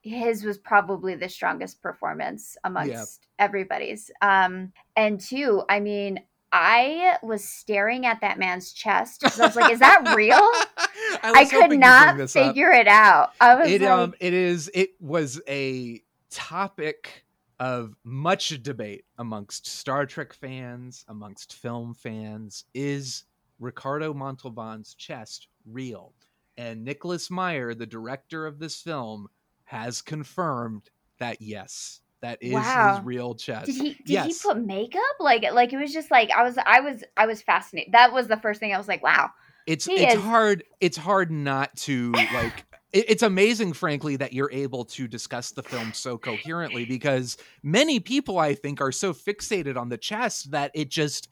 his was probably the strongest performance amongst everybody's. Um, and two, I mean, I was staring at that man's chest I was like, "Is that real?" I, I, could not this up. figure it out. I was it like, um it is it was a topic of much debate amongst Star Trek fans, amongst film fans. Is Ricardo Montalban's chest real? And Nicholas Meyer, the director of this film, has confirmed that yes, that is Wow. his real chest. Did he did yes. he put makeup? Like like it was just like I was I was I was fascinated. That was the first thing I was like, wow. it's it's is- hard it's hard not to like it's amazing frankly that you're able to discuss the film so coherently because many people i think are so fixated on the chest that it just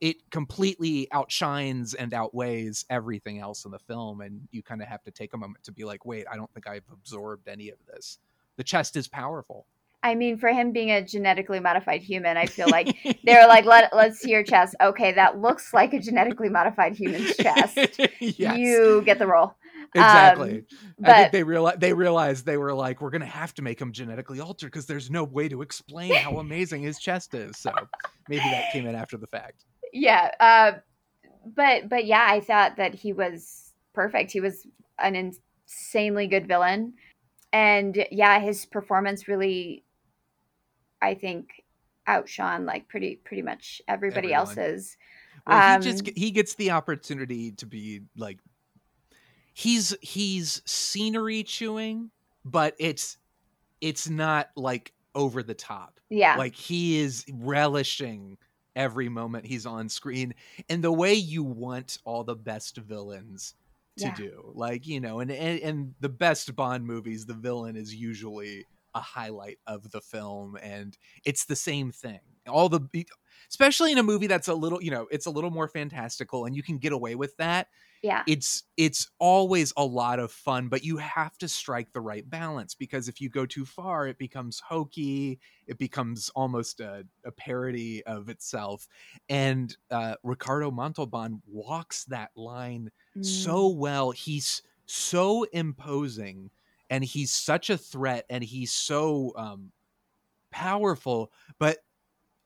it completely outshines and outweighs everything else in the film and you kind of have to take a moment to be like wait i don't think i've absorbed any of this the chest is powerful I mean, for him being a genetically modified human, I feel like they're like, Let let's see your chest. Okay, that looks like a genetically modified human's chest. yes You get the role. Exactly. Um, I but- think they realized they realized they were like, we're gonna have to make him genetically altered because there's no way to explain how amazing his chest is. So maybe that came in after the fact. Yeah uh but but yeah i thought that he was perfect he was an insanely good villain and yeah his performance really i think outshone like pretty pretty much everybody Everyone. else's Well, Um, he just he gets the opportunity to be like he's he's scenery chewing, but it's it's not like over the top. yeah Like he is relishing every moment he's on screen and the way you want all the best villains to Yeah. do. Like, you know, and, and and the best Bond movies, the villain is usually a highlight of the film and it's the same thing. All the especially in a movie that's a little, you know, it's a little more fantastical and you can get away with that yeah it's it's always a lot of fun but you have to strike the right balance because if you go too far it becomes hokey it becomes almost a, a parody of itself and uh, ricardo montalban walks that line Mm. so well he's so imposing and he's such a threat and he's so um powerful but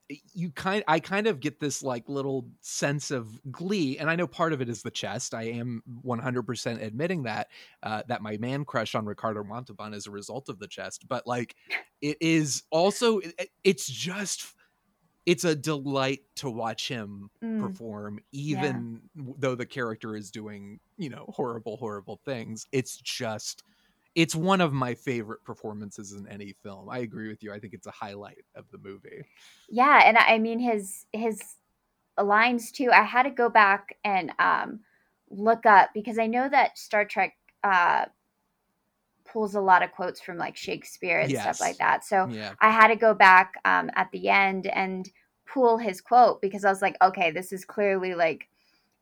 you kind I kind of get this like little sense of glee and I know part of it is the chest. I am 100% admitting that uh that my man crush on Ricardo Montalban is a result of the chest, but like it is also it- it's just it's a delight to watch him Mm. perform even w- though the character is doing, you know, horrible horrible things. It's just it's one of my favorite performances in any film. I agree with you. I think it's a highlight of the movie. yeah and i mean his his lines too i had to go back and um look up because i know that star trek uh pulls a lot of quotes from like shakespeare and Yes. stuff like that so Yeah. i had to go back um at the end and pull his quote because i was like okay this is clearly like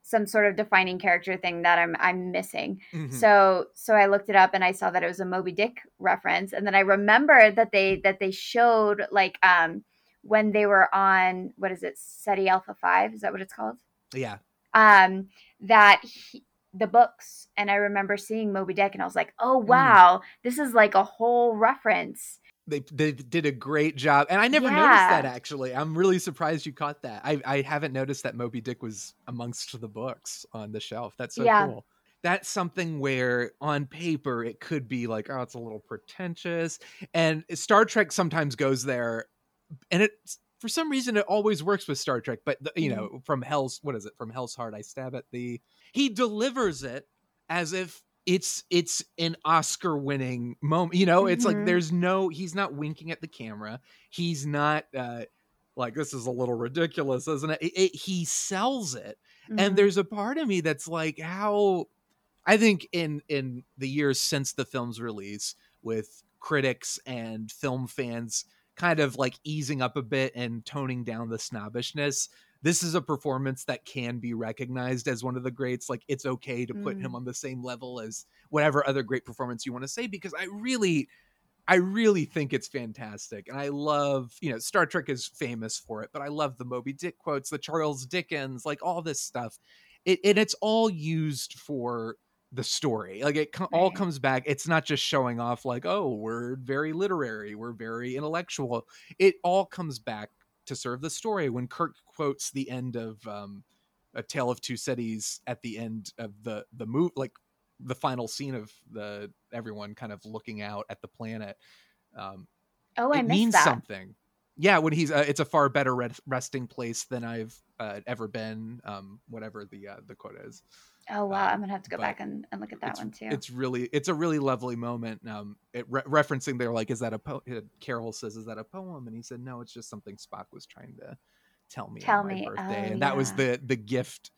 some sort of defining character thing that i'm i'm missing. Mhm. so so i looked it up and i saw that it was a moby dick reference. And then i remembered that they that they showed like um when they were on what is it? Ceti alpha 5 is that what it's called? Yeah. um that he, the books. And i remember seeing moby dick and i was like oh Mm. wow. This is like a whole reference They they did a great job, and I never noticed that actually. I'm really surprised you caught that. I I haven't noticed that Moby Dick was amongst the books on the shelf. That's so Yeah. cool. That's something where on paper it could be like, oh, it's a little pretentious, and Star Trek sometimes goes there, and it for some reason it always works with Star Trek. But the, you Mhm. know, from Hell's what is it? From Hell's Heart, I stab at the. He delivers it as if it's it's an Oscar winning moment. You know, it's like Mhm. there's no he's not winking at the camera. He's not uh like this is a little ridiculous, isn't it? It- it- he sells it. Mhm. And there's a part of me that's like how I think in in the years since the film's release with critics and film fans kind of like easing up a bit and toning down the snobbishness this is a performance that can be recognized as one of the greats. Like it's okay to put Mm. him on the same level as whatever other great performance you want to say because I really I really think it's fantastic. And I love, you know, Star Trek is famous for it, but I love the Moby Dick quotes, the Charles Dickens, like all this stuff. It and it's all used for the story. Like it co- all comes back. It's not just showing off like, oh, we're very literary, we're very intellectual. It all comes back to serve the story. When Kirk quotes the end of um A Tale of Two Cities at the end of the the move like the final scene of the everyone kind of looking out at the planet. Um, Oh, I it means that. something. Yeah, when he's uh, it's a far better resting place than I've uh, ever been. Um, whatever the uh, the quote is. Oh wow, Um, I'm gonna have to go back and, and look at that one too. It's really it's a really lovely moment. Um, it re- referencing they're like, is that a po-? uh, Carol says, is that a poem? And he said, no, it's just something Spock was trying to tell me Tell on my me. birthday, Oh, and that was the the gift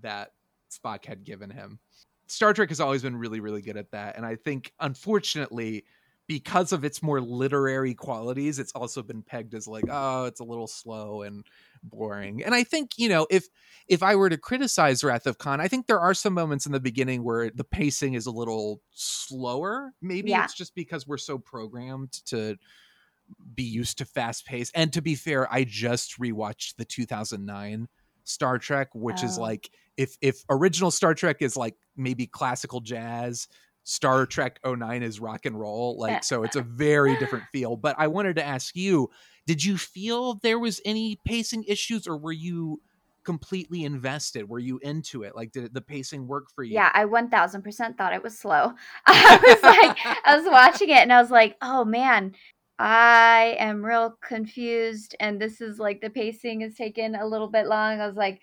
that Spock had given him. Star Trek has always been really really good at that, and I think unfortunately. Because of its more literary qualities, it's also been pegged as like, oh, it's a little slow and boring. And I think, you know, if if I were to criticize Wrath of Khan, I think there are some moments in the beginning where the pacing is a little slower. Maybe Yeah. it's just because we're so programmed to be used to fast pace. And to be fair, I just rewatched the 2009 Star Trek, which is Oh. like if if original Star Trek is like maybe classical jazz, Star Trek 09 is rock and roll. Like so it's a very different feel. But I wanted to ask you, did you feel there was any pacing issues or were you completely invested? Were you into it? Like did the pacing work for you? Yeah, I 1000% thought it was slow. I was like, I was watching it and I was like, oh man, I am real confused. And this is like the pacing is taking a little bit long. I was like,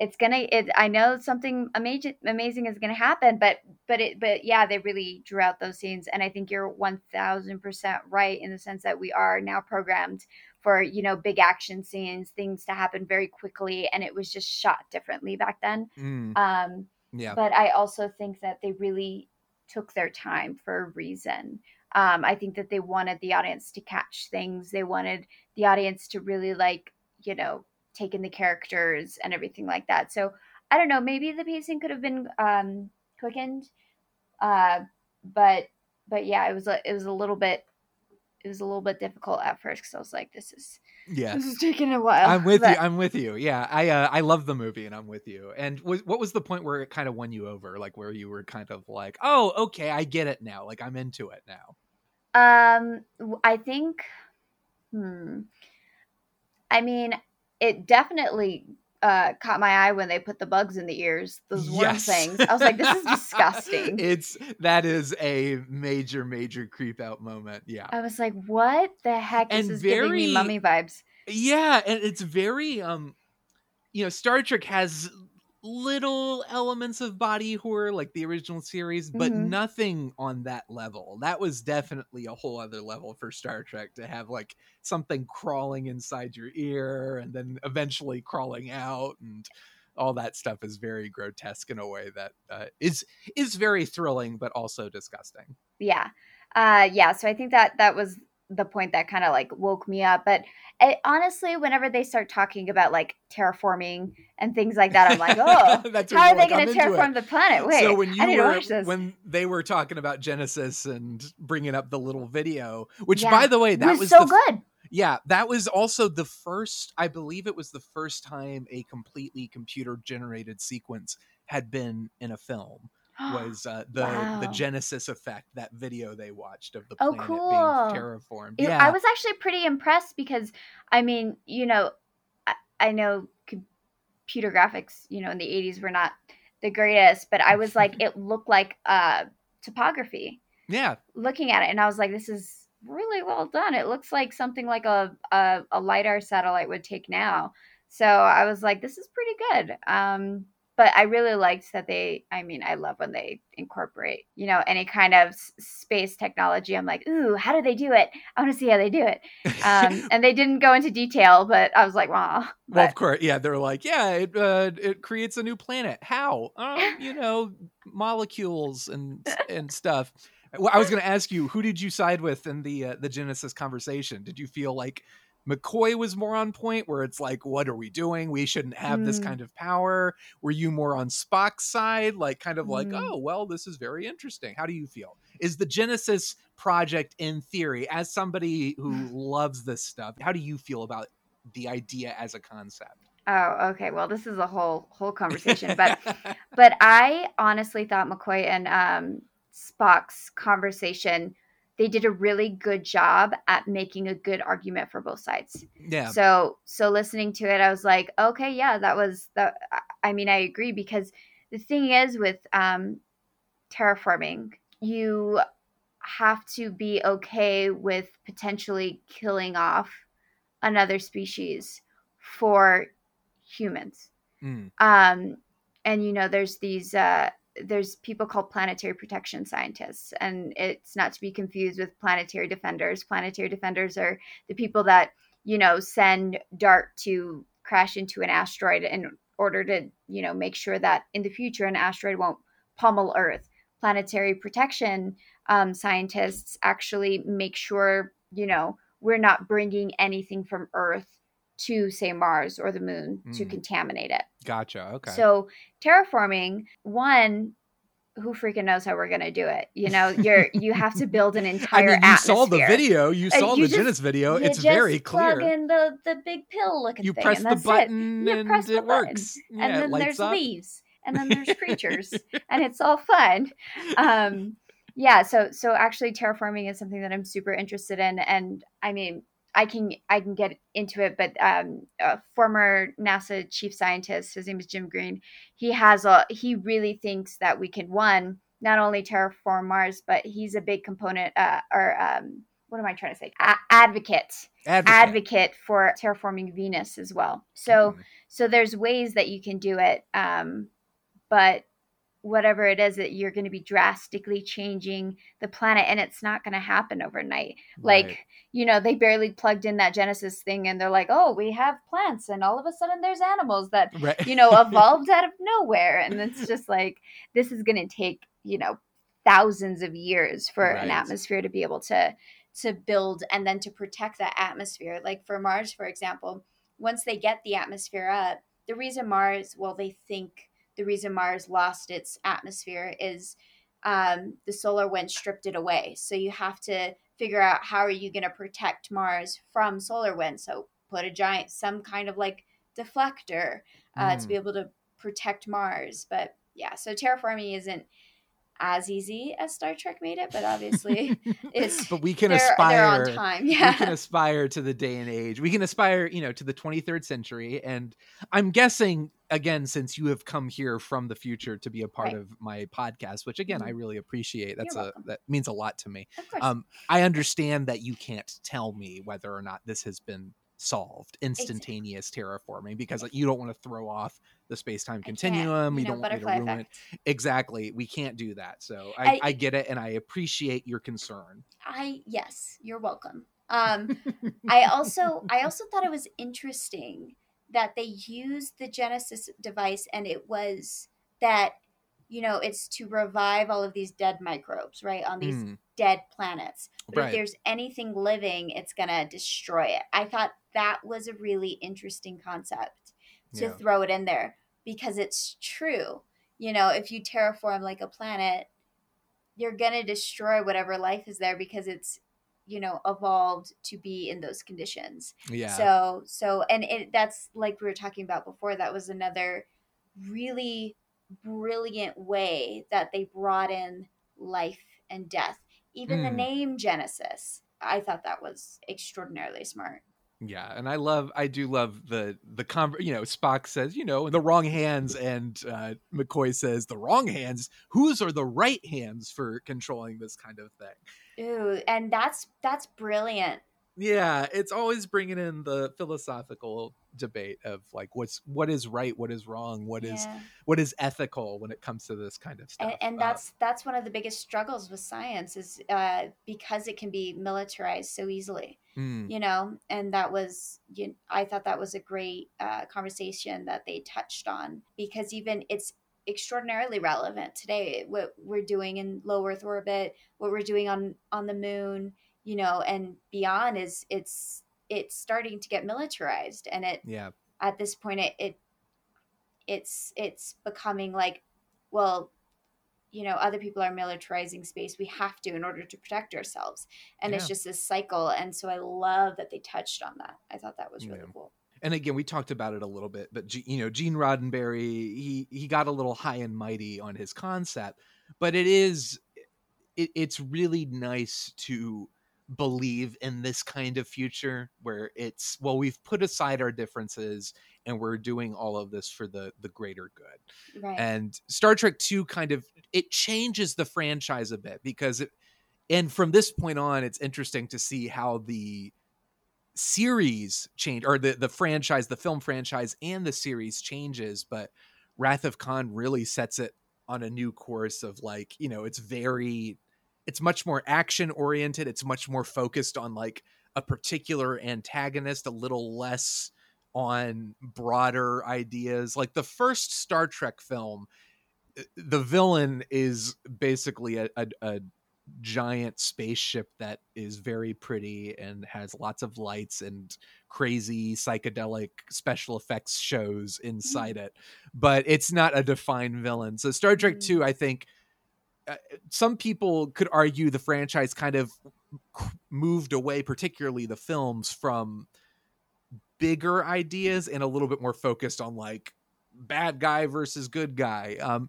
it's gonna it i know something amazing amazing is gonna happen but but it but yeah they really drew out those scenes and i think you're 1000% right in the sense that we are now programmed for you know big action scenes things to happen very quickly and it was just shot differently back then Mm, um yeah. but I also think that they really took their time for a reason. Um, I think that they wanted the audience to catch things. They wanted the audience to really like, you know, take in the characters and everything like that. So I don't know. Maybe the pacing could have been um, quickened, uh, but but yeah, it was a it was a little bit it was a little bit difficult at first because I was like, this is yeah. this is taking a while. I'm with But- you. I'm with you. Yeah, I uh, I love the movie, and I'm with you. And was, what was the point where it kind of won you over? Like where you were kind of like, oh, okay, I get it now. Like I'm into it now. Um, I think, hmm. I mean, it definitely uh caught my eye when they put the bugs in the ears, those worm Yes. things. I was like, this is disgusting. it's that is a major, major creep out moment. Yeah, I was like, what the heck? This And is giving very- me mummy vibes. yeah, and it's very um, you know, Star Trek has little elements of body horror like the original series, but Mhm. nothing on that level. That was definitely a whole other level for Star Trek to have like something crawling inside your ear and then eventually crawling out and all that stuff is very grotesque in a way that uh, is is very thrilling but also disgusting. Yeah. Uh yeah, so I think that that was the point that kind of like woke me up. But it, honestly, whenever they start talking about like terraforming and things like that, I'm like, oh, That's how you're they like, going to into it." terraform the planet? Wait, so when you I need were to watch this. when they were talking about Genesis and bringing up the little video, which Yeah. by the way, that was, was so the good. Yeah, that was also the first. I believe it was the first time a completely computer generated sequence had been in a film. Was uh, the the Genesis effect that video they watched of the Oh, cool. being terraformed? It- yeah, I was actually pretty impressed because, I mean, you know, I, I know computer graphics, you know, in the 80s were not the greatest, but I was like, it looked like uh, topography yeah, looking at it. And I was like, this is really well done. It looks like something like a, a, a LiDAR satellite would take now. So I was like, this is pretty good. Um, but I really liked that they, I mean, I love when they incorporate, you know, any kind of s- space technology. I'm like, ooh, how do they do it? I want to see how they do it. Um, and they didn't go into detail, but I was like, wow. Well, of course, yeah. They're like, yeah, it uh, it creates a new planet. How? Um, you know, molecules and and stuff. Well, I was going to ask you, who did you side with in the uh, the Genesis conversation? Did you feel like McCoy was more on point, where it's like, what are we doing? We shouldn't have mm. this kind of power. Were you more on Spock's side, like kind of mm. like, oh well, this is very interesting. How do you feel? Is the Genesis project, in theory, as somebody who loves this stuff, how do you feel about the idea as a concept? Oh, okay. Well, this is a whole whole conversation, but but I honestly thought McCoy and um, Spock's conversation they did a really good job at making a good argument for both sides. Yeah. So so listening to it, I was like, okay, yeah, that was that. I mean, I agree because the thing is with um, terraforming, you have to be okay with potentially killing off another species for humans. Mm. Um, and you know, there's these uh, there's people called planetary protection scientists, and it's not to be confused with planetary defenders. Planetary defenders are the people that you know send DART to crash into an asteroid in order to you know make sure that in the future an asteroid won't pummel Earth. Planetary protection um, scientists actually make sure you know we're not bringing anything from Earth to say Mars or the moon mm. to contaminate it. Gotcha. Okay. So terraforming, one, who freaking knows how we're gonna do it? You know, you're you have to build an entire. I mean, you atmosphere. saw the video. You saw you the Genesis video. It's very clear. Plug in the the big pill looking you thing. press the button it. and press it works. Yeah, and then there's up. leaves, and then there's creatures, and it's all fun. Um, yeah. So so actually, terraforming is something that I'm super interested in, and I mean, I can I can get into it, but um, a former NASA chief scientist, his name is Jim Green. He has a he really thinks that we can one not only terraform Mars, but he's a big component uh, or um, what am I trying to say? A- advocate, advocate, advocate for terraforming Venus as well. So mm. so there's ways that you can do it, um, but whatever it is that you're going to be drastically changing the planet and it's not going to happen overnight right. like you know they barely plugged in that genesis thing and they're like oh we have plants and all of a sudden there's animals that right. you know evolved out of nowhere and it's just like this is going to take you know thousands of years for right. an atmosphere to be able to to build and then to protect that atmosphere like for mars for example once they get the atmosphere up the reason mars well they think the reason Mars lost its atmosphere is um, the solar wind stripped it away. So you have to figure out how are you going to protect Mars from solar wind. So put a giant, some kind of like deflector uh, mm. to be mm. able to protect Mars. But yeah, so terraforming isn't as easy as Star Trek made it, but obviously it's. but we can they're, aspire. They're on time. Yeah. We can aspire to the day and age. We can aspire, you know, to the 23rd century. And I'm guessing again, since you have come here from the future to be a part right. of my podcast, which again mm-hmm. I really appreciate. That's You're a welcome. that means a lot to me. Um, I understand that you can't tell me whether or not this has been solved instantaneous exactly. terraforming because you don't want to throw off the space-time continuum you, you know, don't want to ruin effect. it exactly we can't do that so I, I, I, get it and i appreciate your concern i yes you're welcome um i also i also thought it was interesting that they used the genesis device and it was that you know it's to revive all of these dead microbes right on these mm. dead planets but right. if there's anything living it's going to destroy it i thought that was a really interesting concept to yeah. throw it in there because it's true you know if you terraform like a planet you're going to destroy whatever life is there because it's you know evolved to be in those conditions yeah so so and it that's like we were talking about before that was another really brilliant way that they brought in life and death. Even mm. the hmm. name Genesis, I thought that was extraordinarily smart. Yeah, and I love, I do love the the con. You know, Spock says, you know, the wrong hands, and uh, McCoy says the wrong hands. Whose are the right hands for controlling this kind of thing? Ooh, and that's that's brilliant yeah it's always bringing in the philosophical debate of like what's what is right what is wrong what yeah. is what is ethical when it comes to this kind of stuff and, and that's uh, that's one of the biggest struggles with science is uh, because it can be militarized so easily mm. you know and that was you, i thought that was a great uh, conversation that they touched on because even it's extraordinarily relevant today what we're doing in low earth orbit what we're doing on on the moon you know, and beyond is it's it's starting to get militarized and it yeah. at this point it, it it's it's becoming like well you know other people are militarizing space. We have to in order to protect ourselves. And it's just this cycle. And so i love that they touched on that. I thought that was really Yeah. cool. And again we talked about it a little bit but G- you know gene roddenberry he he got a little high and mighty on his concept but it is it, it's really nice to believe in this kind of future where it's well we've put aside our differences and we're doing all of this for the the greater good. Right. And Star Trek 2 kind of it changes the franchise a bit because it and from this point on it's interesting to see how the series change or the the franchise the film franchise and the series changes but Wrath of Khan really sets it on a new course of like you know it's very it's much more action oriented it's much more focused on like a particular antagonist a little less on broader ideas. Like the first star trek film uh, the villain is basically a, a, a giant spaceship that is very pretty and has lots of lights and crazy psychedelic special effects shows inside it but it's not a defined villain. So star trek 2 i think some people could argue the franchise kind of moved away particularly the films from bigger ideas and a little bit more focused on like bad guy versus good guy. Um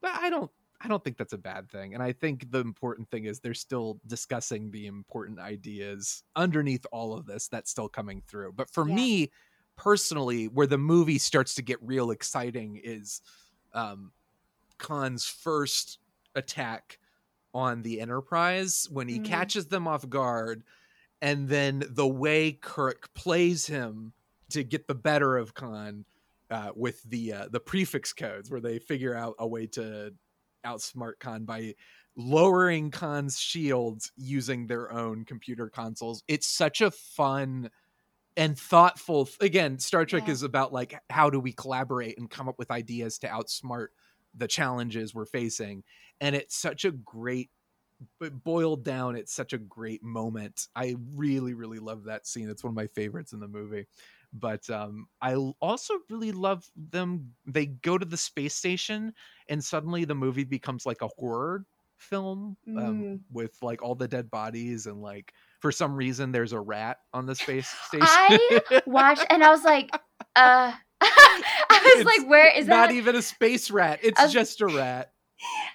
but i don't i don't think that's a bad thing. And i think the important thing is they're still discussing the important ideas underneath all of this that's still coming through. But for Yeah. me personally where the movie starts to get real exciting is um khan's first attack on the enterprise when he Mhm. catches them off guard and then the way Kirk plays him to get the better of Khan uh, with the uh, the prefix codes, where they figure out a way to outsmart Khan by lowering Khan's shields using their own computer consoles. It's such a fun and thoughtful. Again, Star Trek Yeah. is about like how do we collaborate and come up with ideas to outsmart the challenges we're facing, and it's such a great but boiled down it's such a great moment. I really really love that scene. It's one of my favorites in the movie. But um i also really love them they go to the space station and suddenly the movie becomes like a horror film um, Mm. with like all the dead bodies and like for some reason there's a rat on the space station. I watched and I was like, uh I was like, where is not that? Not even a space rat it's was- just a rat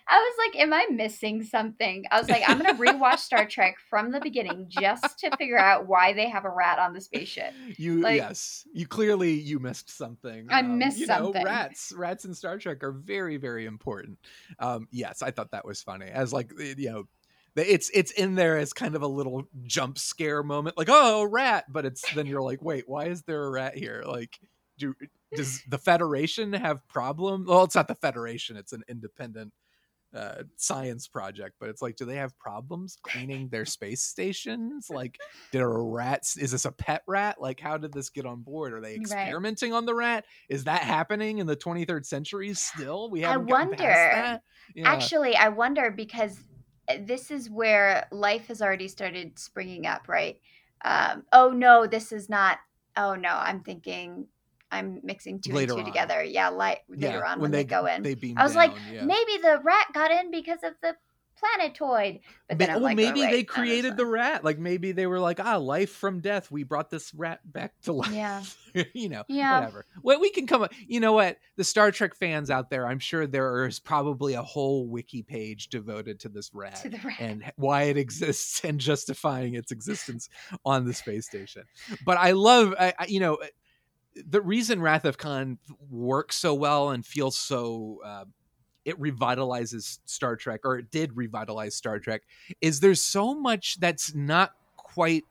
I was like, am I missing something? I was like, I'm gonna rewatch Star Trek from the beginning just to figure out why they have a rat on the spaceship. You Like- yes, you clearly you missed something. I missed you know, something. rats, rats in Star Trek are very very important. Um, yes, I thought that was funny. As like you know, it's it's in there as kind of a little jump scare moment, like oh rat, but it's then you're like, wait, why is there a rat here? Like, do does the Federation have problem? Well, it's not the Federation; it's an independent uh, science project, but it's like, do they have problems cleaning their space stations? Like, did a rat? Is this a pet rat? Like, how did this get on board? Are they Right. experimenting on the rat? Is that happening in the 23rd century still? We I wonder. Yeah. Actually, I wonder because uh, this is where life has already started springing up, right? Um, oh no, this is not. Oh no, I'm thinking. I'm mixing two Later and two on. together. Yeah, light later Yeah, on when, they, go in. they beam I was like, yeah. maybe the rat got in because of the planetoid. But then I'm well, like, maybe oh, they wait, no, created the rat. Like maybe they were like, ah, life from death. We brought this rat back to life. Yeah. you know, Yeah. whatever. Well, we can come up. You know what? The Star Trek fans out there, I'm sure there is probably a whole wiki page devoted to this rat To rat. and why it exists and justifying its existence on the space station. But I love, I, I, you know, the reason Wrath of Khan works so well and feels so. Uh, it revitalizes Star Trek, or it did revitalize Star Trek, is there's so much that's not quite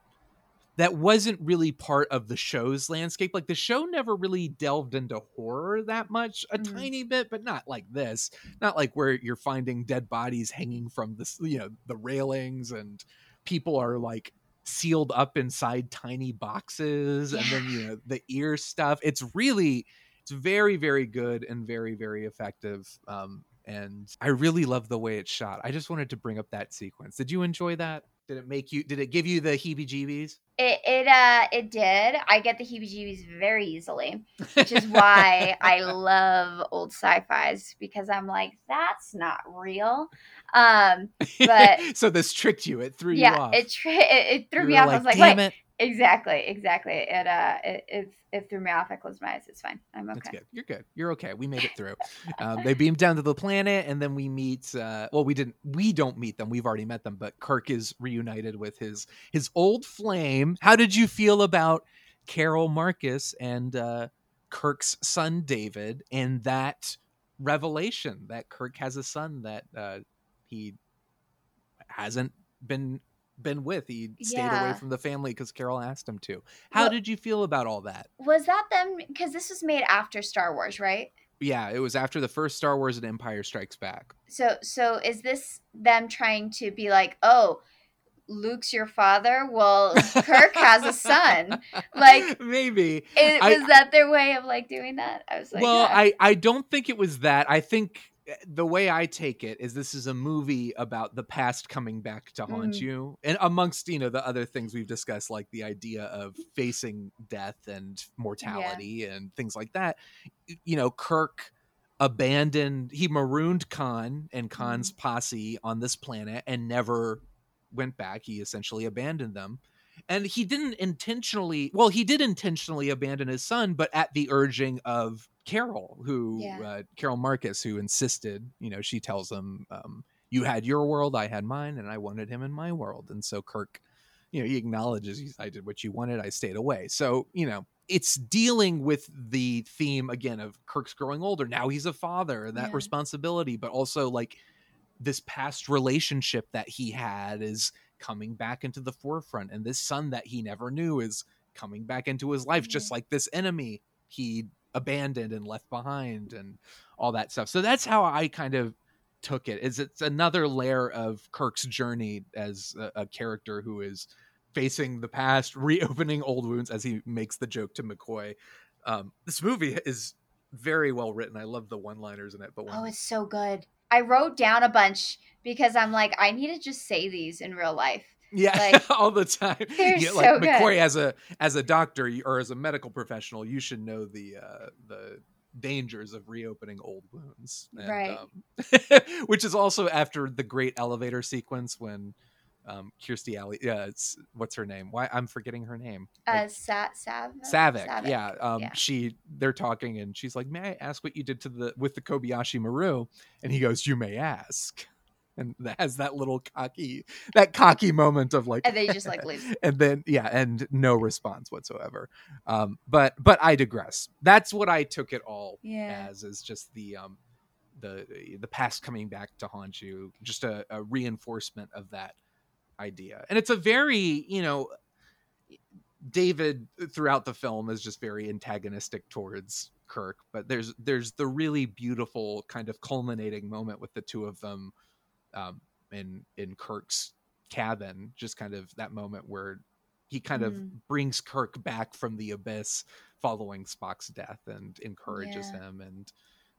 that wasn't really part of the show's landscape. Like the show never really delved into horror that much, a Mhm. tiny bit, but not like this. Not like where you're finding dead bodies hanging from the you know the railings and people are like sealed up inside tiny boxes and then you know the ear stuff. It's really it's very very good and very very effective. Um, and I really love the way it's shot. I just wanted to bring up that sequence. Did you enjoy that? Did it make you? Did it give you the heebie-jeebies? It it uh it did. I get the heebie-jeebies very easily, which is why I love old sci-fi's because I'm like that's not real. Um, but so this tricked you. It threw yeah, you off. it, tri- it it threw You me off. I was like, "Damn wait, it." Exactly, exactly. It uh it, it it threw me off. I closed my eyes. It's fine. I'm okay. That's good. You're good. You're okay. We made it through. um, they beam down to the planet, and then we meet. Uh, well, we didn't. We don't meet them. We've already met them. But Kirk is reunited with his his old flame. How did you feel about Carol Marcus and uh, Kirk's son David, and that revelation that Kirk has a son that uh, he hasn't been been with. He stayed away from the family because Carol asked him to. How Well- did you feel about all that? Was that them? Because this was made after Star Wars, right? Yeah, it was after the first Star Wars and Empire Strikes Back. So so is this them trying to be like, oh, Luke's your father? Well, Kirk has a son. Like maybe it, I- that their way of like doing that? I was like, well, yeah. I I don't think it was that. I think the way I take it is this is a movie about the past coming back to haunt Mm. you, and amongst you know the other things we've discussed, like the idea of facing death and mortality and things like that. You know, Kirk abandoned he marooned Khan and Khan's Mm-hmm. posse on this planet and never went back. He essentially abandoned them. And he didn't intentionally, well, he did intentionally abandon his son, but at the urging of Carol, who, Yeah. uh, Carol Marcus, who insisted, you know, she tells him, um, You had your world, I had mine, and I wanted him in my world. And so Kirk, you know, he acknowledges, he's, I did what you wanted, I stayed away. So, you know, it's dealing with the theme again of Kirk's growing older. Now he's a father, that Yeah. responsibility, but also like this past relationship that he had is coming back into the forefront and this son that he never knew is coming back into his life just like this enemy he abandoned and left behind and all that stuff so that's how i kind of took it is it's another layer of kirk's journey as a, a character who is facing the past reopening old wounds as he makes the joke to mccoy um, this movie is very well written i love the one liners in it but when oh, it's so good. I wrote down a bunch because I'm like, I need to just say these in real life. Yeah, Like, all the time. they're You know, so like good. McCoy as a as a doctor or as a medical professional, you should know the uh, the dangers of reopening old wounds. And, Right. um, which is also after the great elevator sequence when um, Kirstie Alley, yeah, it's what's her name? Why I'm forgetting her name. Uh, Sa- Sav- Saavik, yeah. Um, yeah. She, they're talking, and she's like, "May I ask what you did to the with the Kobayashi Maru?" And he goes, "You may ask." And that has that little cocky, that cocky moment of like, And then just, like, leaves. and then yeah, and no response whatsoever. Um, but but I digress. That's what I took it all Yeah. as is just the um, the the past coming back to haunt you, just a, a reinforcement of that idea. And it's a very you know David throughout the film is just very antagonistic towards Kirk, but there's there's the really beautiful kind of culminating moment with the two of them um, in in Kirk's cabin, just kind of that moment where he kind Mm. of brings Kirk back from the abyss following Spock's death and encourages Yeah. him and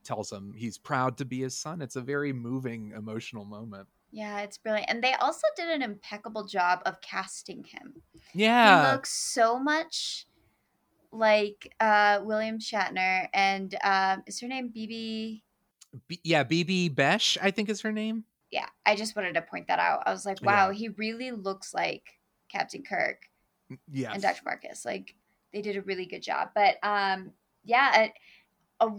tells him he's proud to be his son. It's a very moving, emotional moment. Yeah, it's brilliant. And they also did an impeccable job of casting him. Yeah. He looks so much like uh William Shatner and um is her name BB B- yeah, Bibi Besch, I think is her name. Yeah, I just wanted to point that out. I was like, wow, he really looks like Captain Kirk Yeah. and Dr. Marcus. Like they did a really good job. But um yeah, a, a,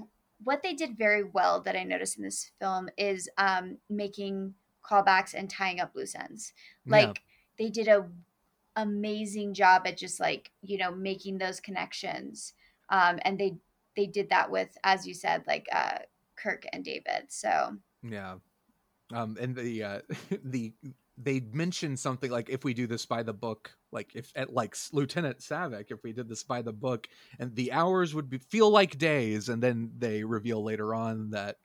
what they did very well that I noticed in this film is um making callbacks and tying up loose ends. Yeah. Like they did a amazing job at just like, you know, making those connections. Um and they they did that with as you said like uh Kirk and David. So Yeah. Um and the uh the they mentioned something like if we do this by the book, like if at like Lieutenant Saavik, if we did this by the book, and the hours would be, feel like days, and then they reveal later on that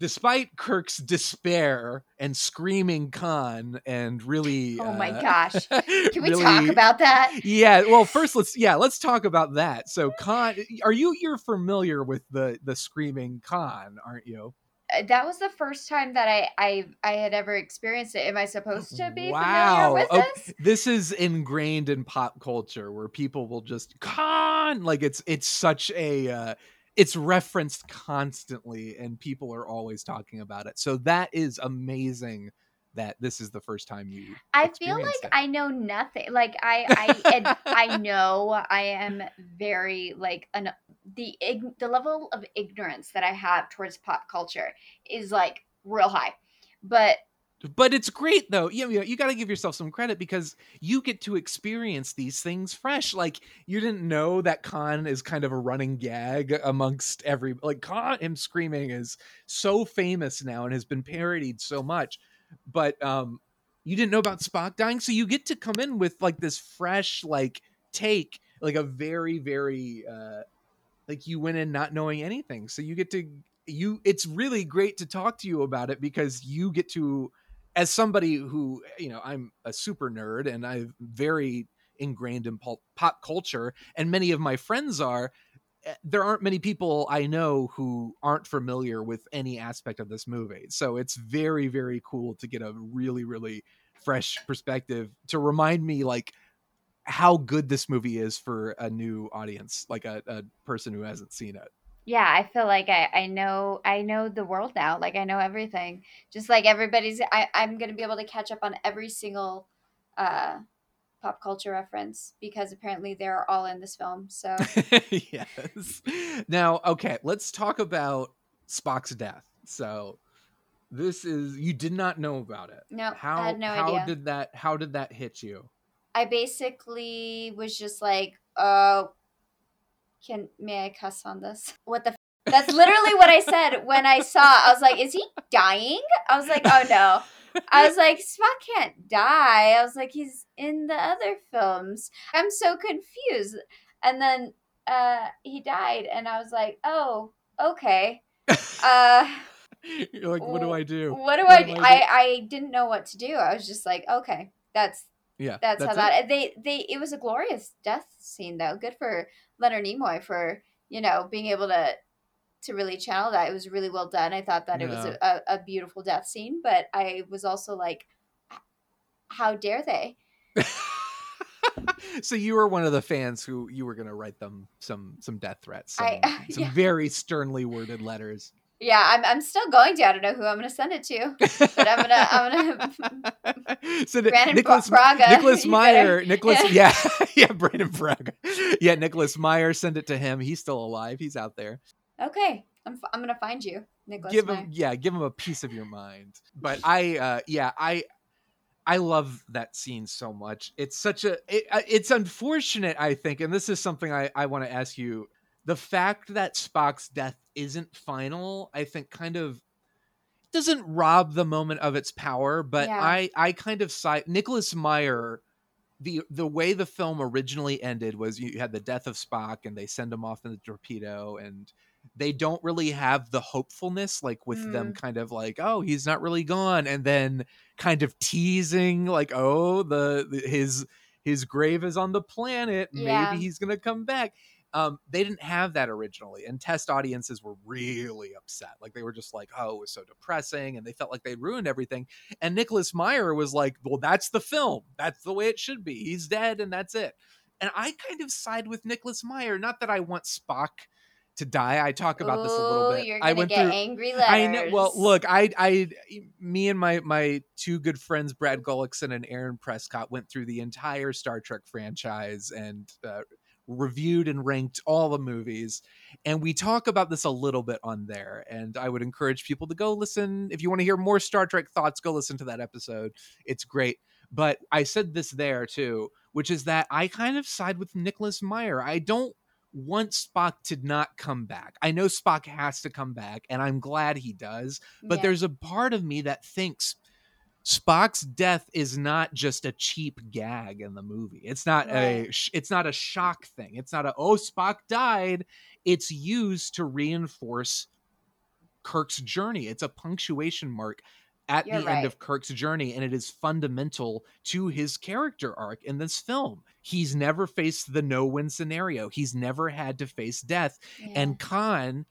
despite Kirk's despair and screaming Khan and really Oh my uh, gosh. Can we talk really- about that? yeah well first let's yeah let's talk about that so Khan are you you're familiar with the the screaming Khan aren't you that was the first time that I I I had ever experienced it. Am I supposed to be wow. familiar with Okay, this? This is ingrained in pop culture where people will just Khan like it's it's such a uh it's referenced constantly and people are always talking about it. So that is amazing that this is the first time you I feel like it. I know nothing. Like I I and I know I am very like an the ig- the level of ignorance that I have towards pop culture is like real high. But but it's great though. You know, you got to give yourself some credit because you get to experience these things fresh. Like you didn't know that Khan is kind of a running gag amongst every like Khan him screaming is so famous now and has been parodied so much. But um you didn't know about Spock dying, so you get to come in with like this fresh like take, like a very very uh like you went in not knowing anything. So you get to you it's really great to talk to you about it because you get to as somebody who you know i'm a super nerd and i'm very ingrained in pop, pop culture and many of my friends are there aren't many people i know who aren't familiar with any aspect of this movie so it's very very cool to get a really really fresh perspective to remind me like how good this movie is for a new audience like a, a person who hasn't seen it yeah, I feel like I, I know I know the world now. Like I know everything. Just like everybody's I, I'm gonna be able to catch up on every single uh pop culture reference because apparently they're all in this film. So yes. Now, okay, let's talk about Spock's death. So this is you did not know about it. No, how I had no how idea. did that how did that hit you? I basically was just like, uh can may I cuss on this? What the f-? That's literally what I said when I saw. I was like, is he dying? I was like, oh no. I was like, Spock can't die. I was like, he's in the other films. I'm so confused. And then uh he died and I was like, oh, okay. Uh You're like, what do I do? what do I do? I, I didn't know what to do. I was just like, okay, that's yeah, that's, how it. that they they it was a glorious death scene though. Good for Leonard Nimoy for you know being able to to really channel that. It was really well done. I thought that it was a, a, beautiful death scene, but I was also like, how dare they? so you were one of the fans who you were going to write them some some death threats, some, I- some yeah. very sternly worded letters. Yeah, I'm, I'm still going to. I don't know who I'm going to send it to, but I'm gonna I'm gonna. so Brannon Nicholas Braga, Nicholas Meyer, better- Nicholas, yeah, yeah, Brannon Braga, yeah, Nicholas Meyer, send it to him. He's still alive. He's out there. Okay, I'm f- I'm gonna find you, Nicholas. give Meyer. him, yeah, give him a piece of your mind. But I, uh yeah, I, I love that scene so much. It's such a, it, uh, it's unfortunate, I think, and this is something I I want to ask you. The fact that Spock's death isn't final, I think, kind of doesn't rob the moment of its power but Yeah. i i kind of side nicholas meyer the the way the film originally ended was you had the death of spock and they send him off in the torpedo and they don't really have the hopefulness like with them kind of like oh he's not really gone and then kind of teasing like oh the, the- his his grave is on the planet Yeah. maybe he's gonna come back um, they didn't have that originally, and test audiences were really upset. Like they were just like, "Oh, it was so depressing," and they felt like they'd ruined everything. And Nicholas Meyer was like, "Well, that's the film. That's the way it should be. He's dead, and that's it." And I kind of side with Nicholas Meyer. Not that I want Spock to die. I talk about this a little bit. You're I went get through. angry letters. I know. Well, look, I, I, me and my my two good friends, Brad Gullickson and Aaron Prescott, went through the entire Star Trek franchise and uh, reviewed and ranked all the movies, and we talk about this a little bit on there. And I would encourage people to go listen if you want to hear more Star Trek thoughts. Go listen to that episode. It's great. But I said this there too, which is that I kind of side with Nicholas Meyer. I don't want Spock to not come back. I know Spock has to come back, and I'm glad he does. But Yeah. there's a part of me that thinks Spock's death is not just a cheap gag in the movie. It's not a Right. sh- it's not a shock thing. It's not a oh Spock died. It's used to reinforce Kirk's journey. It's a punctuation mark at You're the end of Kirk's journey, and it is fundamental to his character arc in this film. He's never faced the no win scenario, he's never had to face death. Yeah. And Khan,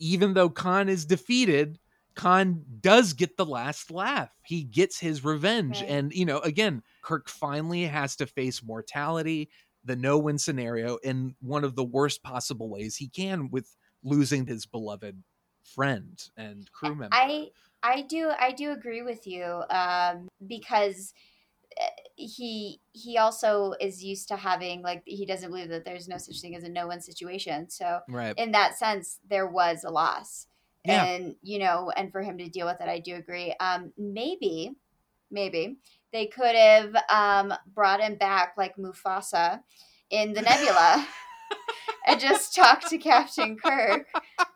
even though Khan is defeated, Khan does get the last laugh. He gets his revenge. Right. And, you know, again, Kirk finally has to face mortality, the no win scenario, in one of the worst possible ways he can with losing his beloved friend and crew member. I I do I do agree with you um, because uh, he he also is used to having like he doesn't believe that there's no such thing as a no win situation. So right. in that sense, there was a loss, Yeah. and you know, and for him to deal with it, I do agree. Um, maybe, maybe they could have um, brought him back like Mufasa in the Nebula. And just talk to Captain Kirk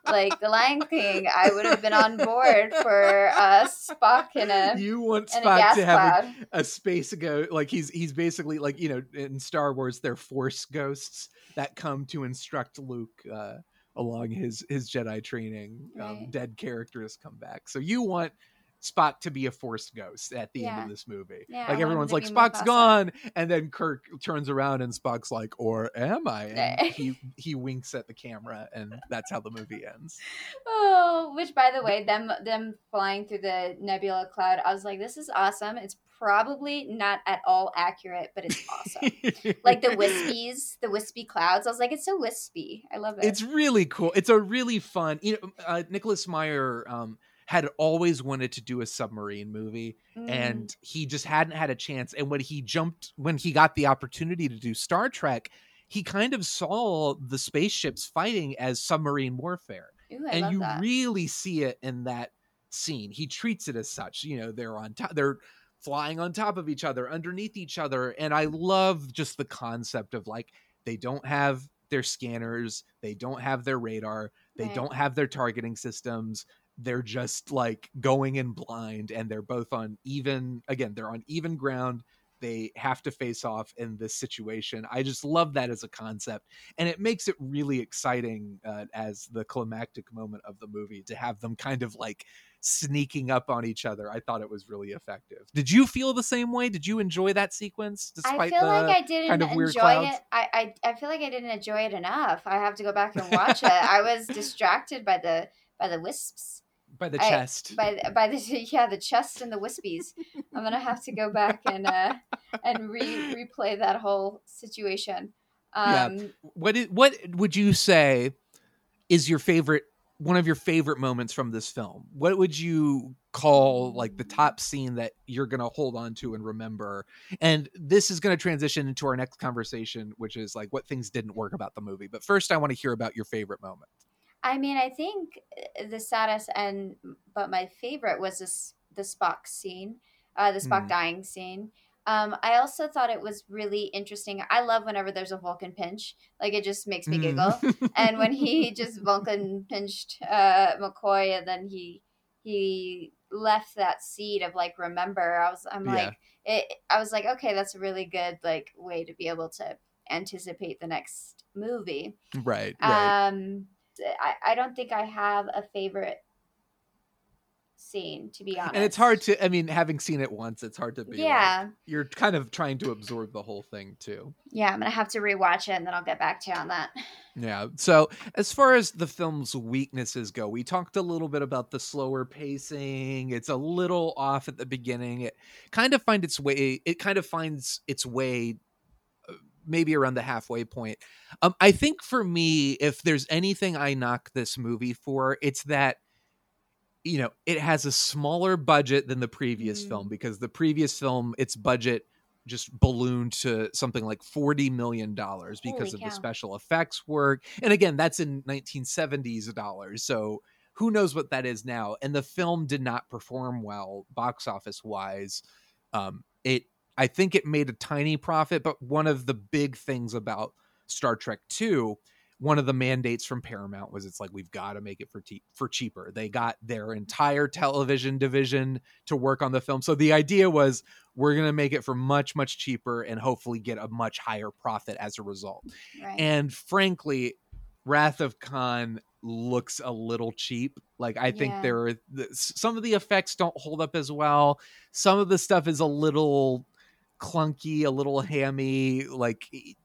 like the Lion King. I would have been on board for uh, Spock in a you want Spock to have a, a space go like he's he's basically like you know in Star Wars they're force ghosts that come to instruct Luke uh, along his his Jedi training. Um, dead characters come back, so you want Spock to be a forced ghost at the end of this movie. Yeah, like everyone's like Spock's gone, and then Kirk turns around and Spock's like, "Or am I?" And he he winks at the camera, and that's how the movie ends. Oh, which by the way, them them flying through the nebula cloud, I was like, this is awesome. It's probably not at all accurate, but it's awesome. like the wispies, the wispy clouds. I was like, it's so wispy. I love it. It's really cool. It's a really fun. You know, uh, Nicholas Meyer um, had always wanted to do a submarine movie, Mm. and he just hadn't had a chance. And when he jumped, when he got the opportunity to do Star Trek, he kind of saw the spaceships fighting as submarine warfare, Ooh, and you that. really see it in that scene. He treats it as such. You know, they're on top. They're flying on top of each other, underneath each other, and I love just the concept of like they don't have their scanners, they don't have their radar, they Right. don't have their targeting systems. They're just like going in blind, and they're both on even. Again, they're on even ground. They have to face off in this situation. I just love that as a concept, and it makes it really exciting uh, as the climactic moment of the movie to have them kind of like sneaking up on each other. I thought it was really effective. Did you feel the same way? Did you enjoy that sequence? Despite I feel the like I didn't kind of weird enjoy it. I, I I feel like I didn't enjoy it enough. I have to go back and watch it. I was distracted by the by the wisps. By the I- chest. by the- by the yeah the chest and the wispies. I'm gonna have to go back and uh and re replay that whole situation. Yeah. Um, what is, what would you say is your favorite one of your favorite moments from this film? What would you call like the top scene that you're going to hold on to and remember? And this is going to transition into our next conversation, which is like what things didn't work about the movie. But first, I want to hear about your favorite moment. I mean, I think uh, the saddest and but my favorite was this the Spock scene, uh, the Spock Mm. dying scene. Um, I also thought it was really interesting. I love whenever there's a Vulcan pinch; like it just makes me giggle. Mm. and when he just Vulcan pinched uh, McCoy, and then he he left that seed of like remember. I was I'm Yeah. like it. I was like, okay, that's a really good like way to be able to anticipate the next movie. right, right. Um, I, I don't think I have a favorite scene, to be honest. and it's hard to I mean, having seen it once, it's hard to be like- Yeah. you're kind of trying to absorb the whole thing too. Yeah, I'm gonna have to rewatch it, and then I'll get back to you on that. Yeah. So, as far as the film's weaknesses go, we talked a little bit about the slower pacing. It's a little off at the beginning. It kind of finds its way. It kind of finds its way, maybe around the halfway point. Um, I think for me, if there's anything I knock this movie for, it's that you know it has a smaller budget than the previous Mm. film because the previous film, its budget just ballooned to something like 40 million dollars because Holy of the special effects work and again that's in 1970s dollars so who knows what that is now and the film did not perform well box office wise um it i think it made a tiny profit but one of the big things about star trek 2 one of the mandates from Paramount was it's like we've got to make it for te- for cheaper. They got their entire television division to work on the film. So the idea was we're going to make it for much much cheaper and hopefully get a much higher profit as a result. Right. And frankly, Wrath of Khan looks a little cheap. Like I think Yeah. there are the, s- some of the effects don't hold up as well. Some of the stuff is a little clunky, a little hammy. Like it-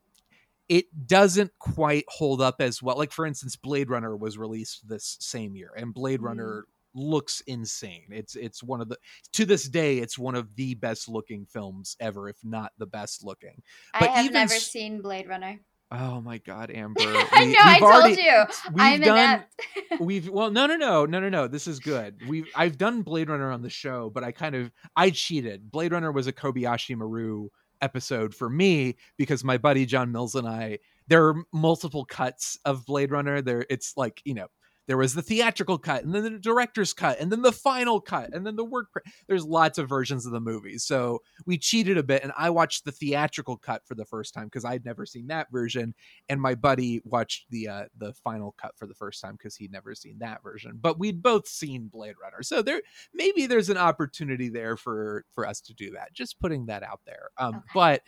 doesn't quite hold up as well. Like for instance, Blade Runner was released this same year, and Blade Mhm. Runner looks insane. It's it's one of the to this day it's one of the best looking films ever, if not the best looking. But I have never s- seen Blade Runner. Oh my God, Amber! We, I know. I already, told you. We've I'm done. we've well, no, no, no, no, no, no. This is good. We've I've done Blade Runner on the show, but I kind of I cheated. Blade Runner was a Kobayashi Maru episode for me because my buddy John Mills and I. There are multiple cuts of Blade Runner. There, it's like you know there was the theatrical cut and then the director's cut and then the final cut and then the work there's lots of versions of the movie so we cheated a bit and i watched the theatrical cut for the first time because i'd never seen that version and my buddy watched the uh the final cut for the first time because he'd never seen that version but we'd both seen blade runner so there maybe there's an opportunity there for for us to do that just putting that out there um okay. but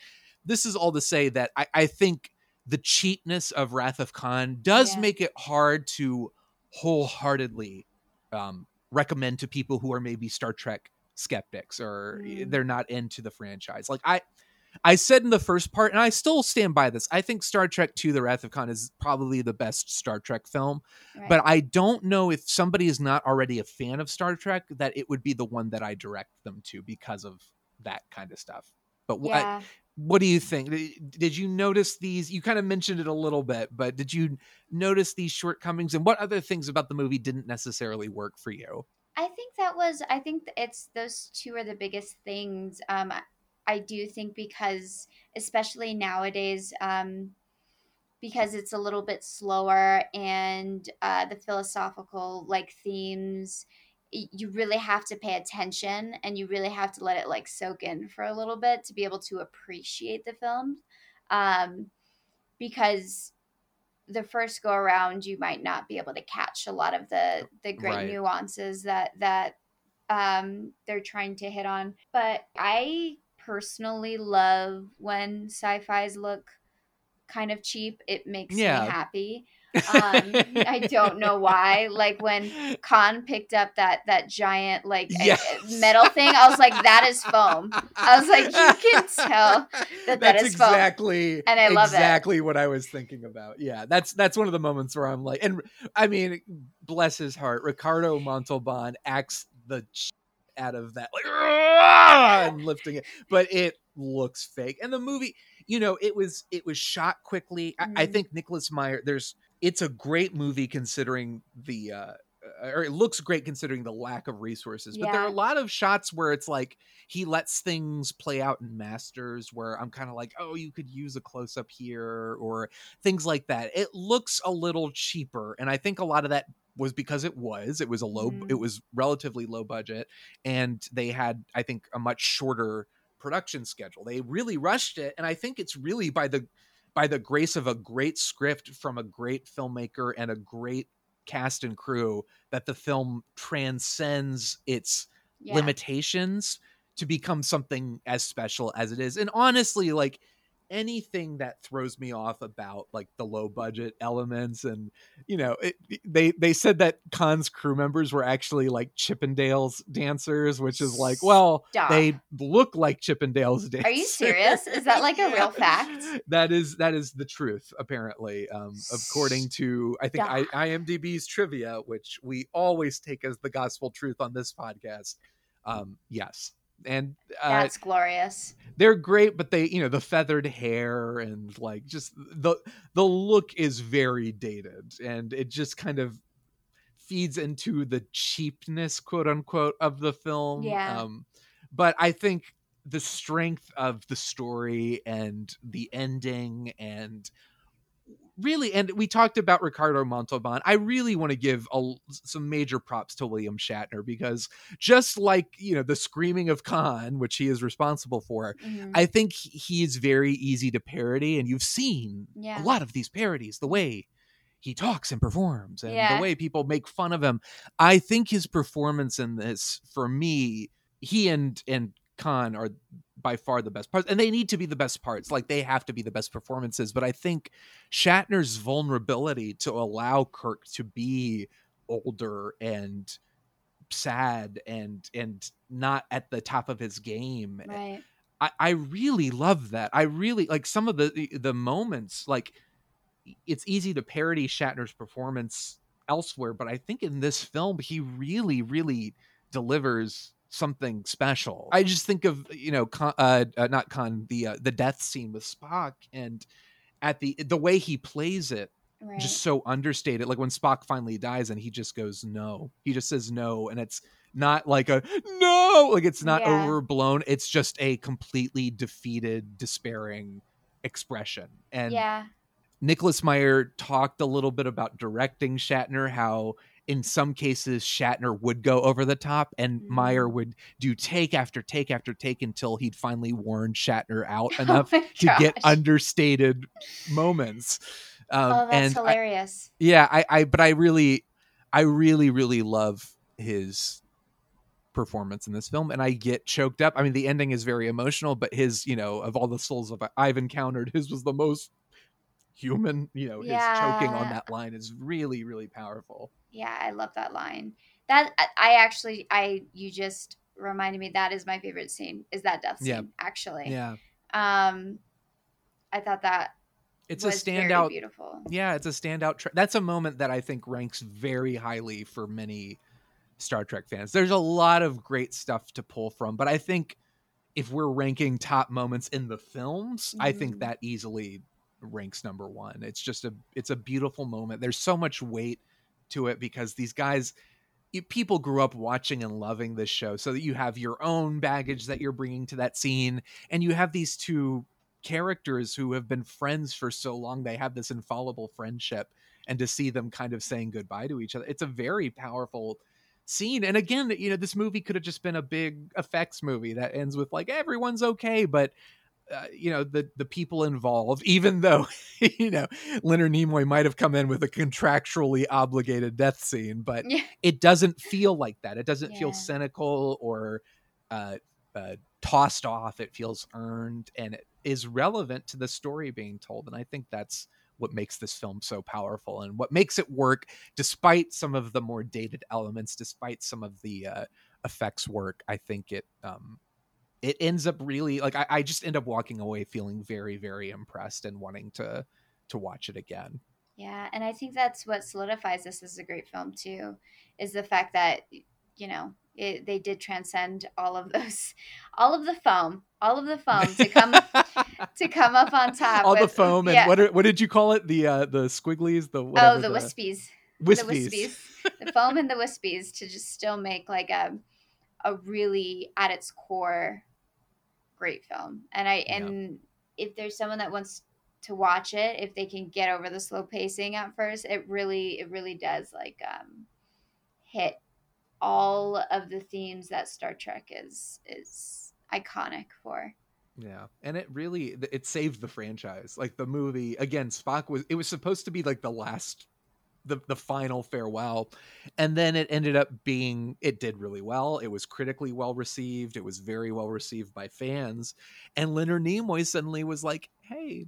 this is all to say that i i think the cheapness of wrath of khan does yeah. make it hard to wholeheartedly um, recommend to people who are maybe Star Trek skeptics or mm. they're not into the franchise. Like I I said in the first part, and I still stand by this. I think Star Trek II The Wrath of Khan is probably the best Star Trek film. Right. But I don't know if somebody is not already a fan of Star Trek that it would be the one that I direct them to because of that kind of stuff. But yeah. I, what do you think? Did you notice these you kind of mentioned it a little bit but did you notice these shortcomings and what other things about the movie didn't necessarily work for you? I think that was i think it's those two are the biggest things um i do think because especially nowadays um because it's a little bit slower and uh the philosophical like themes you really have to pay attention and you really have to let it like soak in for a little bit to be able to appreciate the film um, because the first go around you might not be able to catch a lot of the the great right. nuances that that um, they're trying to hit on but i personally love when sci-fi's look kind of cheap it makes yeah. me happy um, I don't know why. Like when Khan picked up that that giant like yes. metal thing, I was like, "That is foam." I was like, "You can tell that that's that is exactly foam. and I love exactly what I was thinking about. Yeah, that's that's one of the moments where I'm like, and I mean, bless his heart, Ricardo Montalban acts the out of that like and lifting it, but it looks fake. And the movie, you know, it was it was shot quickly. Mm-hmm. I, I, think Nicholas Meyer. There's it's a great movie considering the uh, or it looks great considering the lack of resources but yeah. there are a lot of shots where it's like he lets things play out in masters where i'm kind of like oh you could use a close up here or things like that it looks a little cheaper and i think a lot of that was because it was it was a low mm. it was relatively low budget and they had i think a much shorter production schedule they really rushed it and i think it's really by the by the grace of a great script from a great filmmaker and a great cast and crew that the film transcends its yeah. limitations to become something as special as it is. And honestly, like anything that throws me off about like the low budget elements and you know it, they they said that Khan's crew members were actually like Chippendales dancers which is like well Stop. they look like Chippendales dancers. Are you serious? Is that like a real fact? that is that is the truth apparently um according to I think I, IMDb's trivia which we always take as the gospel truth on this podcast. Um yes and uh, that's glorious. They're great, but they, you know, the feathered hair and like just the the look is very dated, and it just kind of feeds into the cheapness, quote unquote, of the film. Yeah. Um, but I think the strength of the story and the ending and really, and we talked about Ricardo Montalban. I really want to give a, some major props to William Shatner because just like you know the screaming of Khan, which he is responsible for, mm-hmm. I think he is very easy to parody, and you've seen yeah. a lot of these parodies. The way he talks and performs, and yeah. the way people make fun of him. I think his performance in this, for me, he and and Khan are by far the best parts, and they need to be the best parts. Like they have to be the best performances. But I think Shatner's vulnerability to allow Kirk to be older and sad and and not at the top of his game. Eh, right. I, I really love that. I really like some of the the moments. Like it's easy to parody Shatner's performance elsewhere, but I think in this film he really, really delivers something special. I just think of you know, Khan, uh, uh, not Khan, the uh, the death scene with Spock, and at the the way he plays it, Right. just so understated. Like when Spock finally dies, and he just goes no, he just says no, and it's not like a no, like it's not Yeah. overblown. It's just a completely defeated, despairing expression. And yeah. Nicholas Meyer talked a little bit about directing Shatner, how in some cases Shatner would go over the top and Meyer Mm. would do take after take after take until he'd finally worn Shatner out Oh enough my to get understated moments. Um, oh, that's and I- hilarious. yeah, I, I, but I really, I really, really love his performance in this film, and I get choked up. I mean, the ending is very emotional, but his, you know, of all the souls of I've encountered, his was the most human. You know, his choking on that line is really, really powerful. Yeah, I love that line. That I- I actually I you just reminded me that is my favorite scene is that death scene Yeah. actually. Yeah, Um I thought that it's was a standout. beautiful. Yeah, it's a standout. Tra- That's a moment that I think ranks very highly for many Star Trek fans. There's a lot of great stuff to pull from, but I think if we're ranking top moments in the films, I think Mhm. that easily ranks number one. It's just a it's a beautiful moment. There's so much weight to it because these guys people grew up watching and loving this show so that you have your own baggage that you're bringing to that scene and you have these two characters who have been friends for so long they have this infallible friendship and to see them kind of saying goodbye to each other it's a very powerful scene and again you know this movie could have just been a big effects movie that ends with like everyone's okay but uh, you know the the people involved even though you know Leonard Nimoy might have come in with a contractually obligated death scene but Yeah. it doesn't feel like that. It doesn't feel cynical or uh, uh, tossed off. It feels earned and it is relevant to the story being told and i think that's what makes this film so powerful and what makes it work despite some of the more dated elements despite some of the uh, effects work. I think it um it ends up really like I, I just end up walking away feeling very very impressed and wanting to to watch it again Yeah, and I think that's what solidifies this as a great film too, is the fact that you know it, they did transcend all of those, all of the foam, all of the foam to come to come up on top. all the with- foam and yeah. what are, what did you call it the uh the squigglies the oh whatever the, wispies, wispies. the wispies, the foam and the wispies to just still make like a a really at its core great film. And I Yeah. and if there's someone that wants to watch it, if they can get over the slow pacing at first, it really it really does like um hit all of the themes that Star Trek is is iconic for. Yeah, and it really it saved the franchise. Like the movie again, Spock was it was supposed to be like the last the the final farewell. And then it ended up being it did really well. It was critically well received. It was very well received by fans. And Leonard Nimoy suddenly was like hey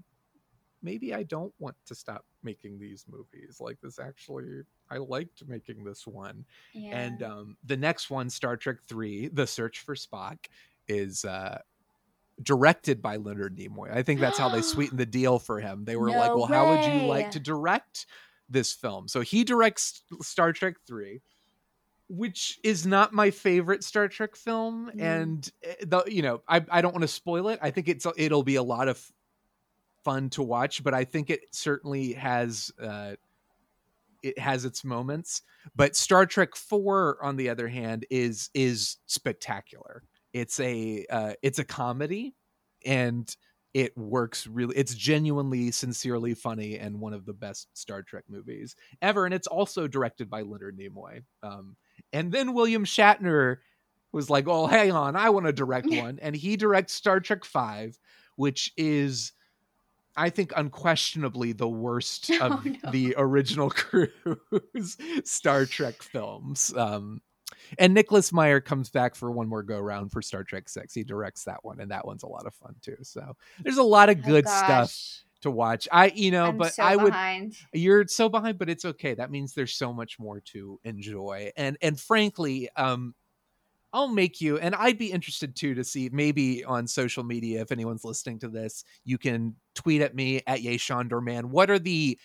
maybe I don't want to stop making these movies. Like this actually I liked making this one. Yeah. and um, the next one, Star Trek Three: The Search for Spock, is uh, directed by Leonard Nimoy. I think that's how they sweetened the deal for him. They were like, No "Well, how would you like to direct this film?" So he directs Star Trek Three, which is not my favorite Star Trek film, Mm. and eh, the you know I I don't want to spoil it. I think it's it'll be a lot of fun to watch, but I think it certainly has. Uh, it has its moments but star trek 4 on the other hand is is spectacular it's a uh, it's a comedy and it works really it's genuinely sincerely funny and one of the best star trek movies ever and it's also directed by leonard nimoy um, and then william shatner was like oh hang on i want to direct one and he directs star trek 5 which is I think unquestionably the worst of Oh, no. the original crew's Star Trek films. Um, and Nicholas Meyer comes back for one more go round for Star Trek Six. He directs that one, and that one's a lot of fun too. So there's a lot of Oh, good stuff to watch. I, you know, I'm but so I would. behind. You're so behind, but it's okay. That means there's so much more to enjoy. And and frankly, um, I'll make you, and I'd be interested too to see maybe on social media if anyone's listening to this, you can tweet at me at Yeshondorman. What are the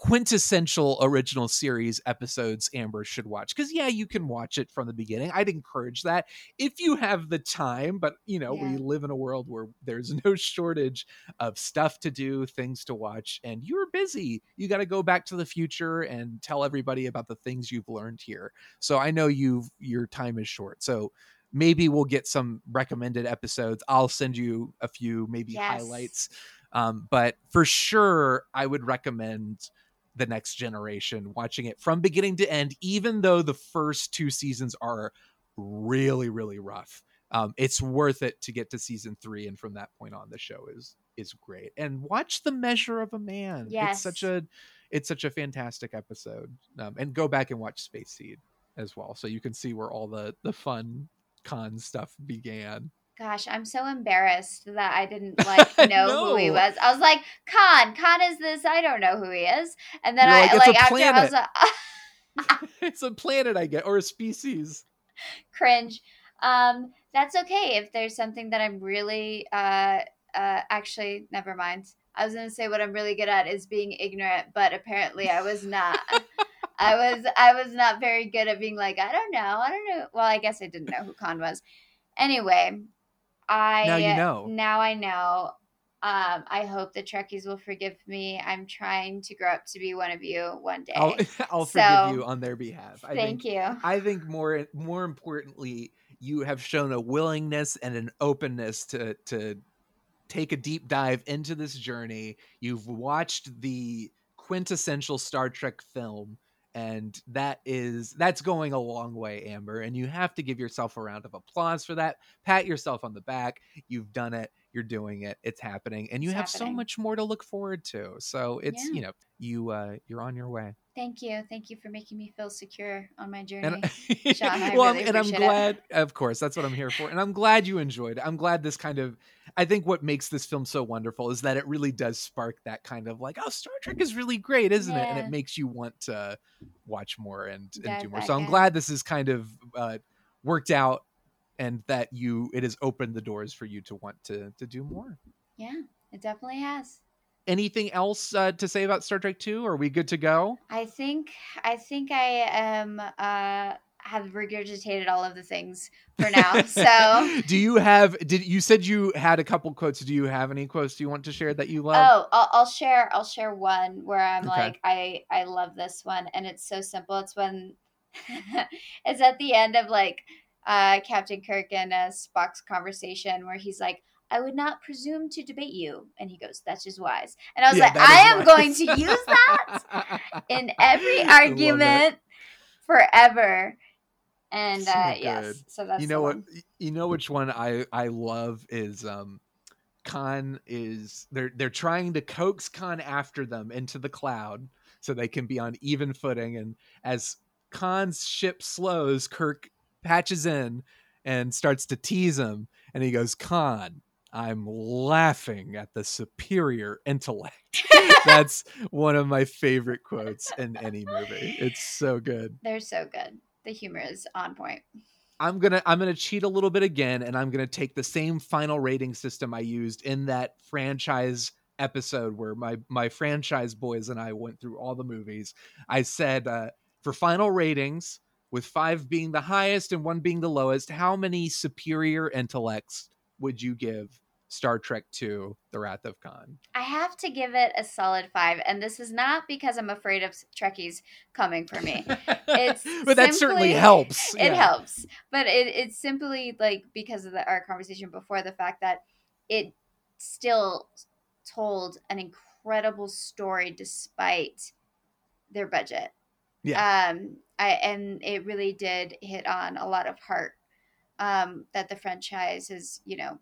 quintessential original series episodes Amber should watch. Because yeah, you can watch it from the beginning. I'd encourage that if you have the time. But you know, Yeah. we live in a world where there's no shortage of stuff to do, things to watch, and you're busy. You got to go back to the future and tell everybody about the things you've learned here. So I know you've your time is short. So maybe we'll get some recommended episodes. I'll send you a few, maybe Yes. highlights. Um, but for sure, I would recommend the next generation watching it from beginning to end, even though the first two seasons are really, really rough. Um, it's worth it to get to season three, and from that point on, the show is is great. And watch the Measure of a Man. yes. It's such a it's such a fantastic episode. Um, and go back and watch Space Seed as well, so you can see where all the the fun Khan stuff began. Gosh, I'm so embarrassed that I didn't like know who he was. I was like, Khan, Khan is this. I don't know who he is. And then You're I like, "It's a like after I was planet." like, it's a planet, I get, or a species. cringe. Um, that's okay if there's something that I'm really uh uh actually never mind. I was gonna say what I'm really good at is being ignorant, but apparently I was not. I was I was not very good at being like, I don't know, I don't know. Well, I guess I didn't know who Khan was. Anyway, I Now you know. Now I know. Um, I hope the Trekkies will forgive me. I'm trying to grow up to be one of you one day. I'll, I'll So, forgive you on their behalf. I Thank think, you. I think more more importantly, you have shown a willingness and an openness to to take a deep dive into this journey. You've watched the quintessential Star Trek film and that is that's going a long way Amber and you have to give yourself a round of applause for that. Pat yourself on the back. You've done it. You're doing it. It's happening and you It's have so much more to look forward to. So it's, Yeah. you know, you uh you're on your way. Thank you. Thank you for making me feel secure on my journey. And, Sean, I well, I'm- really and I'm appreciate it. glad, of course, that's what I'm here for. And I'm glad you enjoyed it. I'm glad this kind of, I think what makes this film so wonderful is that it really does spark that kind of like, oh, Star Trek is really great, isn't it? And it makes you want to watch more and, and do more. So I'm in. glad this is kind of uh, worked out and that you, it has opened the doors for you to want to, to do more. Yeah, it definitely has. Anything else uh, to say about Star Trek 2? Are we good to go? I think I think I am uh have regurgitated all of the things for now. So do you have did you said you had a couple quotes do you have any quotes Do you want to share that you love Oh, I'll, I'll share. I'll share one where I'm Okay. like, I I love this one, and it's so simple. It's when it's at the end of like uh, Captain Kirk and uh, Spock's conversation where he's like, "I would not presume to debate you," and he goes, "That's just wise." And I was Yeah, like, I am wise. going to use that in every I love it. argument forever. And So uh, yes, so that's you know what you know which one i i love is um khan is they're they're trying to coax khan after them into the cloud so they can be on even footing and as khan's ship slows kirk patches in and starts to tease him and he goes khan i'm laughing at the superior intellect that's one of my favorite quotes in any movie it's so good They're so good. The humor is on point. I'm gonna I'm gonna cheat a little bit again, and I'm gonna take the same final rating system I used in that franchise episode where my my franchise boys and I went through all the movies. I said uh, for final ratings, with five being the highest and one being the lowest, how many superior intellects would you give Star Trek II: The Wrath of Khan? I have to give it a solid five, and this is not because I'm afraid of Trekkies coming for me. It's but that certainly helps. It yeah. helps, but it, it's simply like because of the, our conversation before the fact that it still told an incredible story despite their budget. Yeah. Um, I and it really did hit on a lot of heart um, that the franchise has, you know,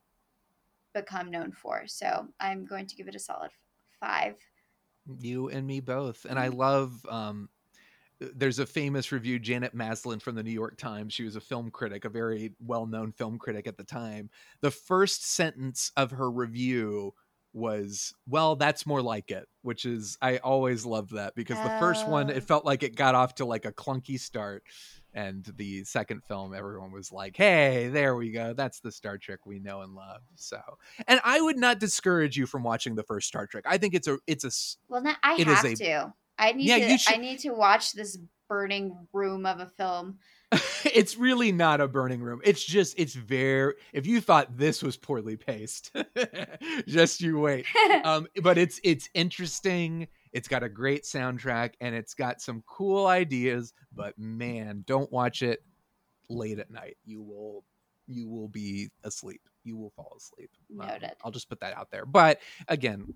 become known for. So I'm going to give it a solid five. you and me both and Mm-hmm. i love um there's a famous review janet maslin from the new york times she was a film critic a very well-known film critic at the time the first sentence of her review was well that's more like it which is i always loved that because the first one it oh. felt like it got off to like a clunky start and the second film everyone was like hey there we go that's the star trek we know and love so and i would not discourage you from watching the first star trek i think it's a it's a Well, now I It is have a- to. I need Yeah, to. you should- I need to watch this burning room of a film. it's really not a burning room. It's just it's very if you thought this was poorly paced, just you wait. Um but it's it's interesting. It's got a great soundtrack and it's got some cool ideas, but man, don't watch it late at night. You will you will be asleep. You will fall asleep. Um, I'll just put that out there. But again,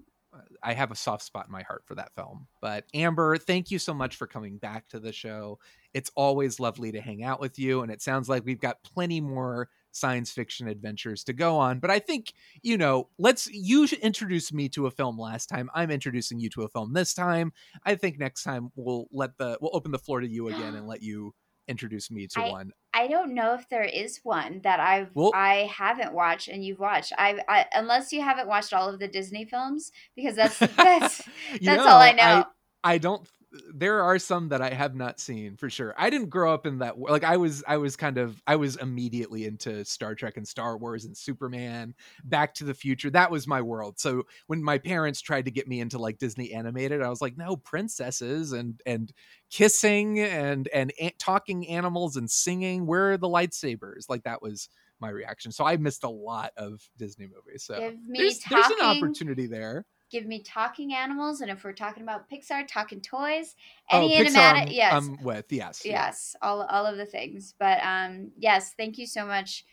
I have a soft spot in my heart for that film. But Amber, thank you so much for coming back to the show. It's always lovely to hang out with you. And it sounds like we've got plenty more science fiction adventures to go on. But I think, you know, let's you introduced me to a film last time. I'm introducing you to a film this time. I think next time we'll let the we'll open the floor to you again and let you introduce me to I- one. I don't know if there is one that I've Well- I haven't watched and you've watched. I, I unless you haven't watched all of the Disney films because that's that's that's all I know. I, I don't. There are some that I have not seen for sure. I didn't grow up in that. Like I was, I was kind of, I was immediately into Star Trek and Star Wars and Superman, Back to the Future. That was my world. So when my parents tried to get me into like Disney animated, I was like, no, princesses and and kissing and and a- talking animals and singing. Where are the lightsabers? Like that was my reaction. So I missed a lot of Disney movies. So there's, there's an opportunity there. Give me talking animals, and if we're talking about Pixar, talking toys, Oh, any Pixar, animatic, I'm- yes, I'm with yes, yeah. yes, all all of the things. But um, yes, thank you so much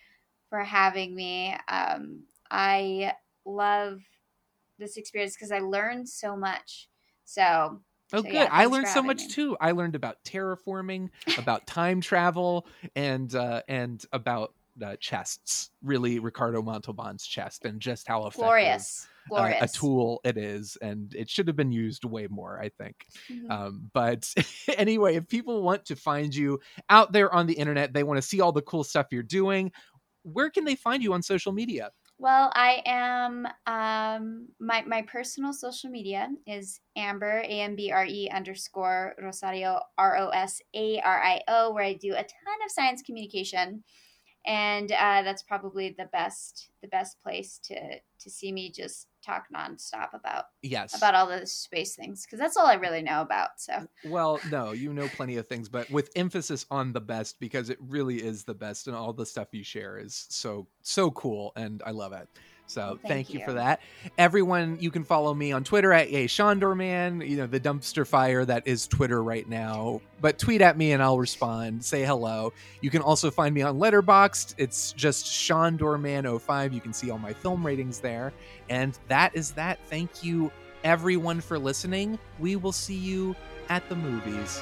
for having me. Um, I love this experience because I learned so much. So Oh, So, good. yeah, I learned so much me. too. I learned about terraforming, about time travel, and uh, and about uh, chests. Really, Ricardo Montalban's chest, and just how effective glorious, uh, a tool it is, and it should have been used way more. I think. Mhm. Um, but anyway, if people want to find you out there on the internet, they want to see all the cool stuff you're doing. Where can they find you on social media? Well, I am um my my personal social media is Amber A M B R E underscore Rosario R O S A R I O where I do a ton of science communication, and uh, that's probably the best the best place to to see me just talk nonstop about Yes. about all the space things because that's all I really know about. So Well, no, you know plenty of things, but with emphasis on the best because it really is the best, and all the stuff you share is so so cool, and I love it. So thank, thank you. for that. Everyone, you can follow me on Twitter at a Shondorman. You know the dumpster fire that is Twitter right now. But tweet at me and I'll respond. Say hello. You can also find me on Letterboxd. It's just Shondorman05. You can see all my film ratings there. And that is that. Thank you everyone for listening. We will see you at the movies.